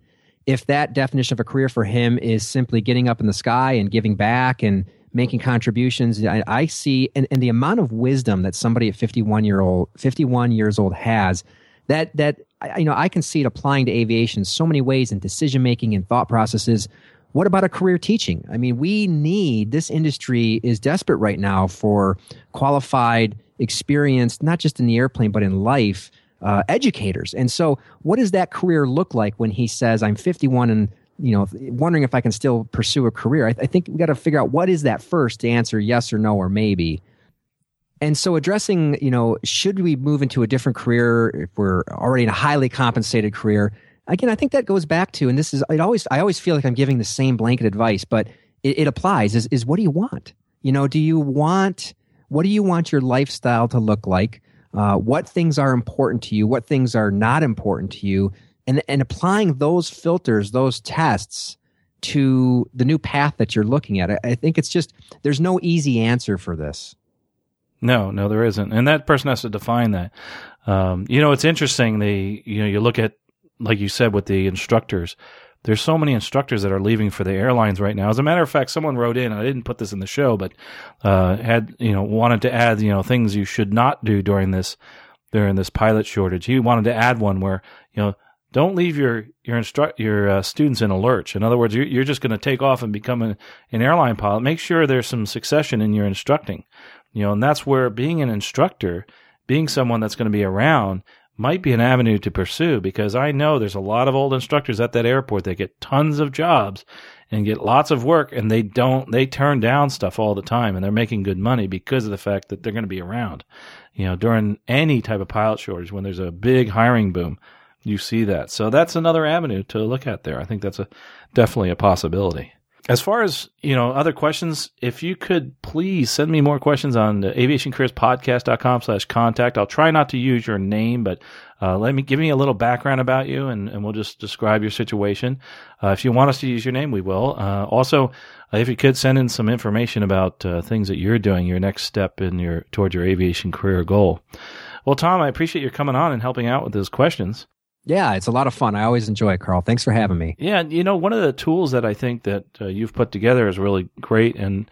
if that definition of a career for him is simply getting up in the sky and giving back and making contributions, I, I see, and, and the amount of wisdom that somebody at 51 year old, 51 years old has, that that you know I can see it applying to aviation so many ways in decision making and thought processes. What about a career teaching? I mean, we need this industry is desperate right now for qualified, experienced, not just in the airplane but in life uh, educators. And so, what does that career look like when he says, "I'm 51 and you know, wondering if I can still pursue a career?" I, th- I think we got to figure out what is that first to answer yes or no or maybe. And so, addressing, you know, should we move into a different career if we're already in a highly compensated career? Again, I think that goes back to, and this is, it always, I always feel like I'm giving the same blanket advice, but it, it applies. Is is what do you want? You know, do you want what do you want your lifestyle to look like? Uh, what things are important to you? What things are not important to you? And and applying those filters, those tests to the new path that you're looking at. I, I think it's just there's no easy answer for this. No, no, there isn't, and that person has to define that. Um, you know, it's interesting. They, you know, you look at, like you said, with the instructors. There's so many instructors that are leaving for the airlines right now. As a matter of fact, someone wrote in, I didn't put this in the show, but uh, had you know wanted to add you know things you should not do during this during this pilot shortage. He wanted to add one where you know don't leave your your instru- your uh, students in a lurch. In other words, you're, you're just going to take off and become an, an airline pilot. Make sure there's some succession in your instructing. You know, and that's where being an instructor, being someone that's going to be around, might be an avenue to pursue because I know there's a lot of old instructors at that airport that get tons of jobs and get lots of work and they don't they turn down stuff all the time and they're making good money because of the fact that they're going to be around. You know, during any type of pilot shortage when there's a big hiring boom, you see that. So that's another avenue to look at there. I think that's a definitely a possibility. As far as, you know, other questions, if you could please send me more questions on the aviationcareerspodcast.com slash contact. I'll try not to use your name, but uh, let me give me a little background about you and, and we'll just describe your situation. Uh, if you want us to use your name, we will. Uh, also, uh, if you could send in some information about uh, things that you're doing, your next step in your towards your aviation career goal. Well, Tom, I appreciate you coming on and helping out with those questions. Yeah, it's a lot of fun. I always enjoy it, Carl. Thanks for having me. Yeah, and you know, one of the tools that I think that uh, you've put together is really great, and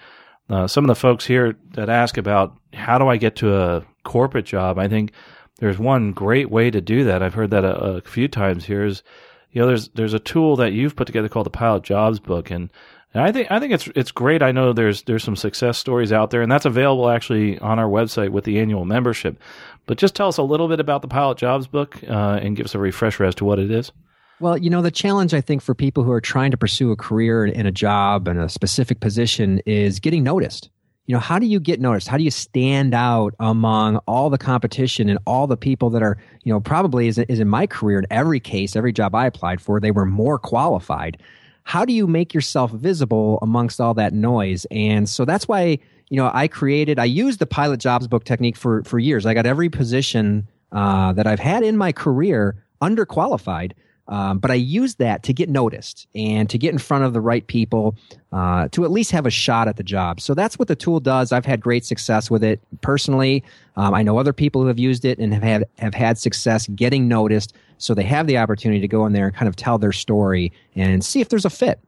uh, some of the folks here that ask about how do I get to a corporate job, I think there's one great way to do that. I've heard that a, a few times here is, you know, there's there's a tool that you've put together called the Pilot Jobs Book, and and I think I think it's it's great. I know there's there's some success stories out there, and that's available actually on our website with the annual membership. But just tell us a little bit about the Pilot Jobs book uh, and give us a refresher as to what it is. Well, you know, the challenge I think for people who are trying to pursue a career in a job and a specific position is getting noticed. You know, how do you get noticed? How do you stand out among all the competition and all the people that are, you know, probably is, is in my career in every case, every job I applied for, they were more qualified. How do you make yourself visible amongst all that noise? And so that's why you know, I created, I used the pilot jobs book technique for, for years. I got every position uh, that I've had in my career underqualified. Um, but I used that to get noticed and to get in front of the right people uh, to at least have a shot at the job. So that's what the tool does. I've had great success with it personally. Um, I know other people who have used it and have had have had success getting noticed. So they have the opportunity to go in there and kind of tell their story and see if there's a fit.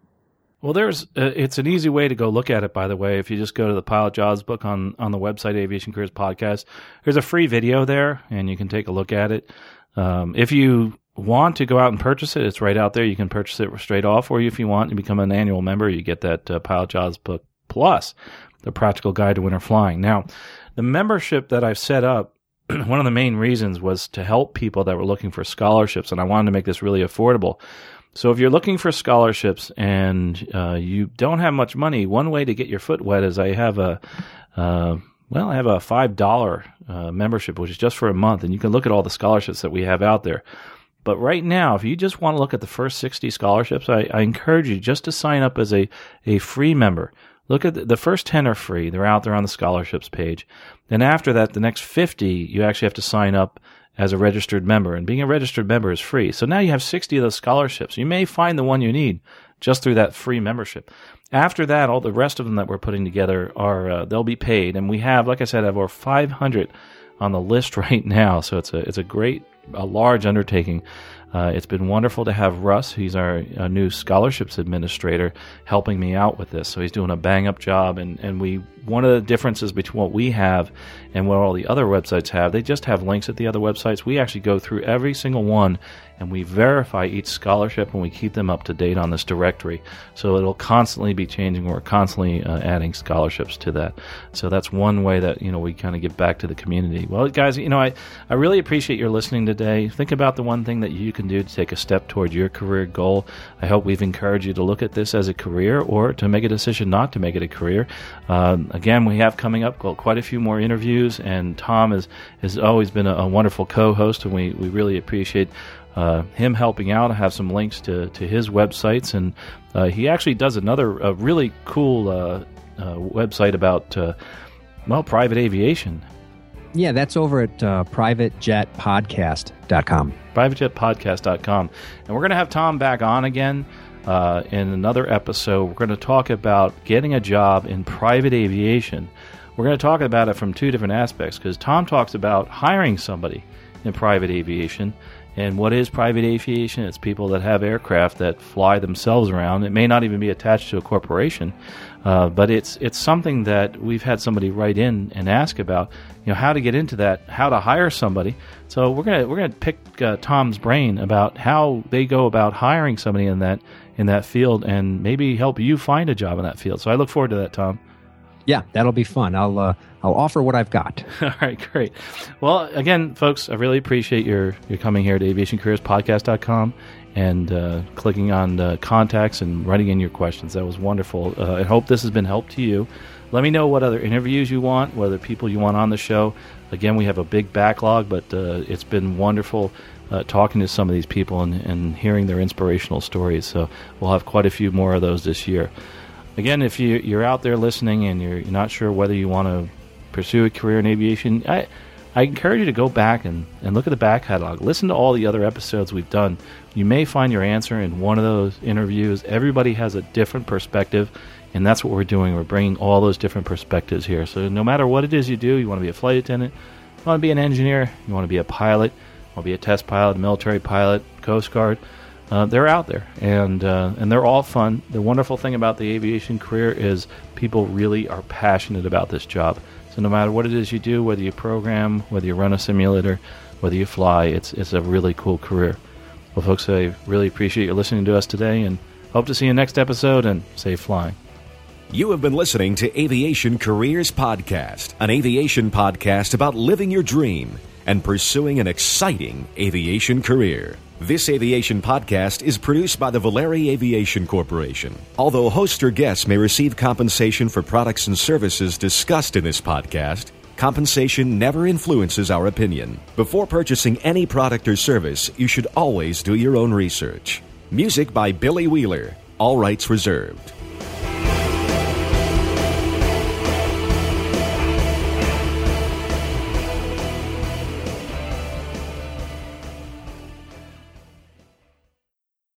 Well, there's uh, it's an easy way to go look at it. By the way, if you just go to the Pilot Jobs book on on the website Aviation Careers Podcast, there's a free video there, and you can take a look at it. Um, if you want to go out and purchase it, it's right out there. You can purchase it straight off, or if you want to become an annual member, you get that uh, Pilot Jobs book plus the Practical Guide to Winter Flying. Now, the membership that I've set up one of the main reasons was to help people that were looking for scholarships, and I wanted to make this really affordable. So if you're looking for scholarships and uh, you don't have much money, one way to get your foot wet is I have a uh, well, I have a five dollar uh, membership, which is just for a month, and you can look at all the scholarships that we have out there. But right now, if you just want to look at the first 60 scholarships, I, I encourage you just to sign up as a, a free member. Look at the, the, first 10 are free. They're out there on the scholarships page. Then after that, the next 50, you actually have to sign up as a registered member, and being a registered member is free. So now you have 60 of those scholarships. You may find the one you need just through that free membership. After that, all the rest of them that we're putting together are uh, they'll be paid, and we have, like I said, have over 500 on the list right now. So it's a it's a great, a large undertaking. Uh, it's been wonderful to have Russ, he's our, our, new scholarships administrator, helping me out with this. So he's doing a bang up job. And, and we one of the differences between what we have and what all the other websites have, they just have links at the other websites. We actually go through every single one and we verify each scholarship and we keep them up to date on this directory. So it'll constantly be changing. We're constantly uh, adding scholarships to that. So that's one way that you know we kind of give back to the community. Well, guys, you know I I really appreciate your listening today. Think about the one thing that you can do to take a step toward your career goal. I hope we've encouraged you to look at this as a career or to make a decision not to make it a career. Um, again, we have coming up quite a few more interviews, and Tom has has always been a, a wonderful co-host, and we we really appreciate uh, him helping out. I have some links to, to his websites, and uh, he actually does another really cool uh, uh, website about uh, well private aviation. Yeah, that's over at privatejetpodcast.com. Privatejetpodcast.com, and we're going to have Tom back on again. Uh, in another episode, we're going to talk about getting a job in private aviation. We're going to talk about it from two different aspects because Tom talks about hiring somebody in private aviation, and what is private aviation? It's people that have aircraft that fly themselves around. It may not even be attached to a corporation, uh, but it's it's something that we've had somebody write in and ask about. You know how to get into that, how to hire somebody. So we're gonna we're gonna pick uh, Tom's brain about how they go about hiring somebody in that in that field, and maybe help you find a job in that field. So I look forward to that, Tom. Yeah, that'll be fun. I'll uh, I'll offer what I've got. All right, great. Well, again, folks, I really appreciate your your coming here to aviationcareerspodcast.com and uh, clicking on the contacts and writing in your questions. That was wonderful. Uh, I hope this has been help to you. Let me know what other interviews you want, what other people you want on the show. Again, we have a big backlog, but uh, it's been wonderful uh, talking to some of these people and, and hearing their inspirational stories. So we'll have quite a few more of those this year again, if you, you're out there listening and you're, you're not sure whether you want to pursue a career in aviation, I, I encourage you to go back and, and look at the back catalog. Listen to all the other episodes we've done. You may find your answer in one of those interviews. Everybody has a different perspective, and that's what we're doing. We're bringing all those different perspectives here. So no matter what it is you do, you want to be a flight attendant, you want to be an engineer, you want to be a pilot, want be a test pilot, a military pilot, Coast Guard – uh, they're out there and uh, and they're all fun. The wonderful thing about the aviation career is people really are passionate about this job. So no matter what it is you do, whether you program, whether you run a simulator, whether you fly, it's it's a really cool career. Well, folks, I really appreciate you listening to us today, and hope to see you next episode. And safe flying. You have been listening to Aviation Careers Podcast, an aviation podcast about living your dream and pursuing an exciting aviation career. This aviation podcast is produced by the Valeri Aviation Corporation. Although hosts or guests may receive compensation for products and services discussed in this podcast, compensation never influences our opinion. Before purchasing any product or service, you should always do your own research. Music by Billy Wheeler. All rights reserved.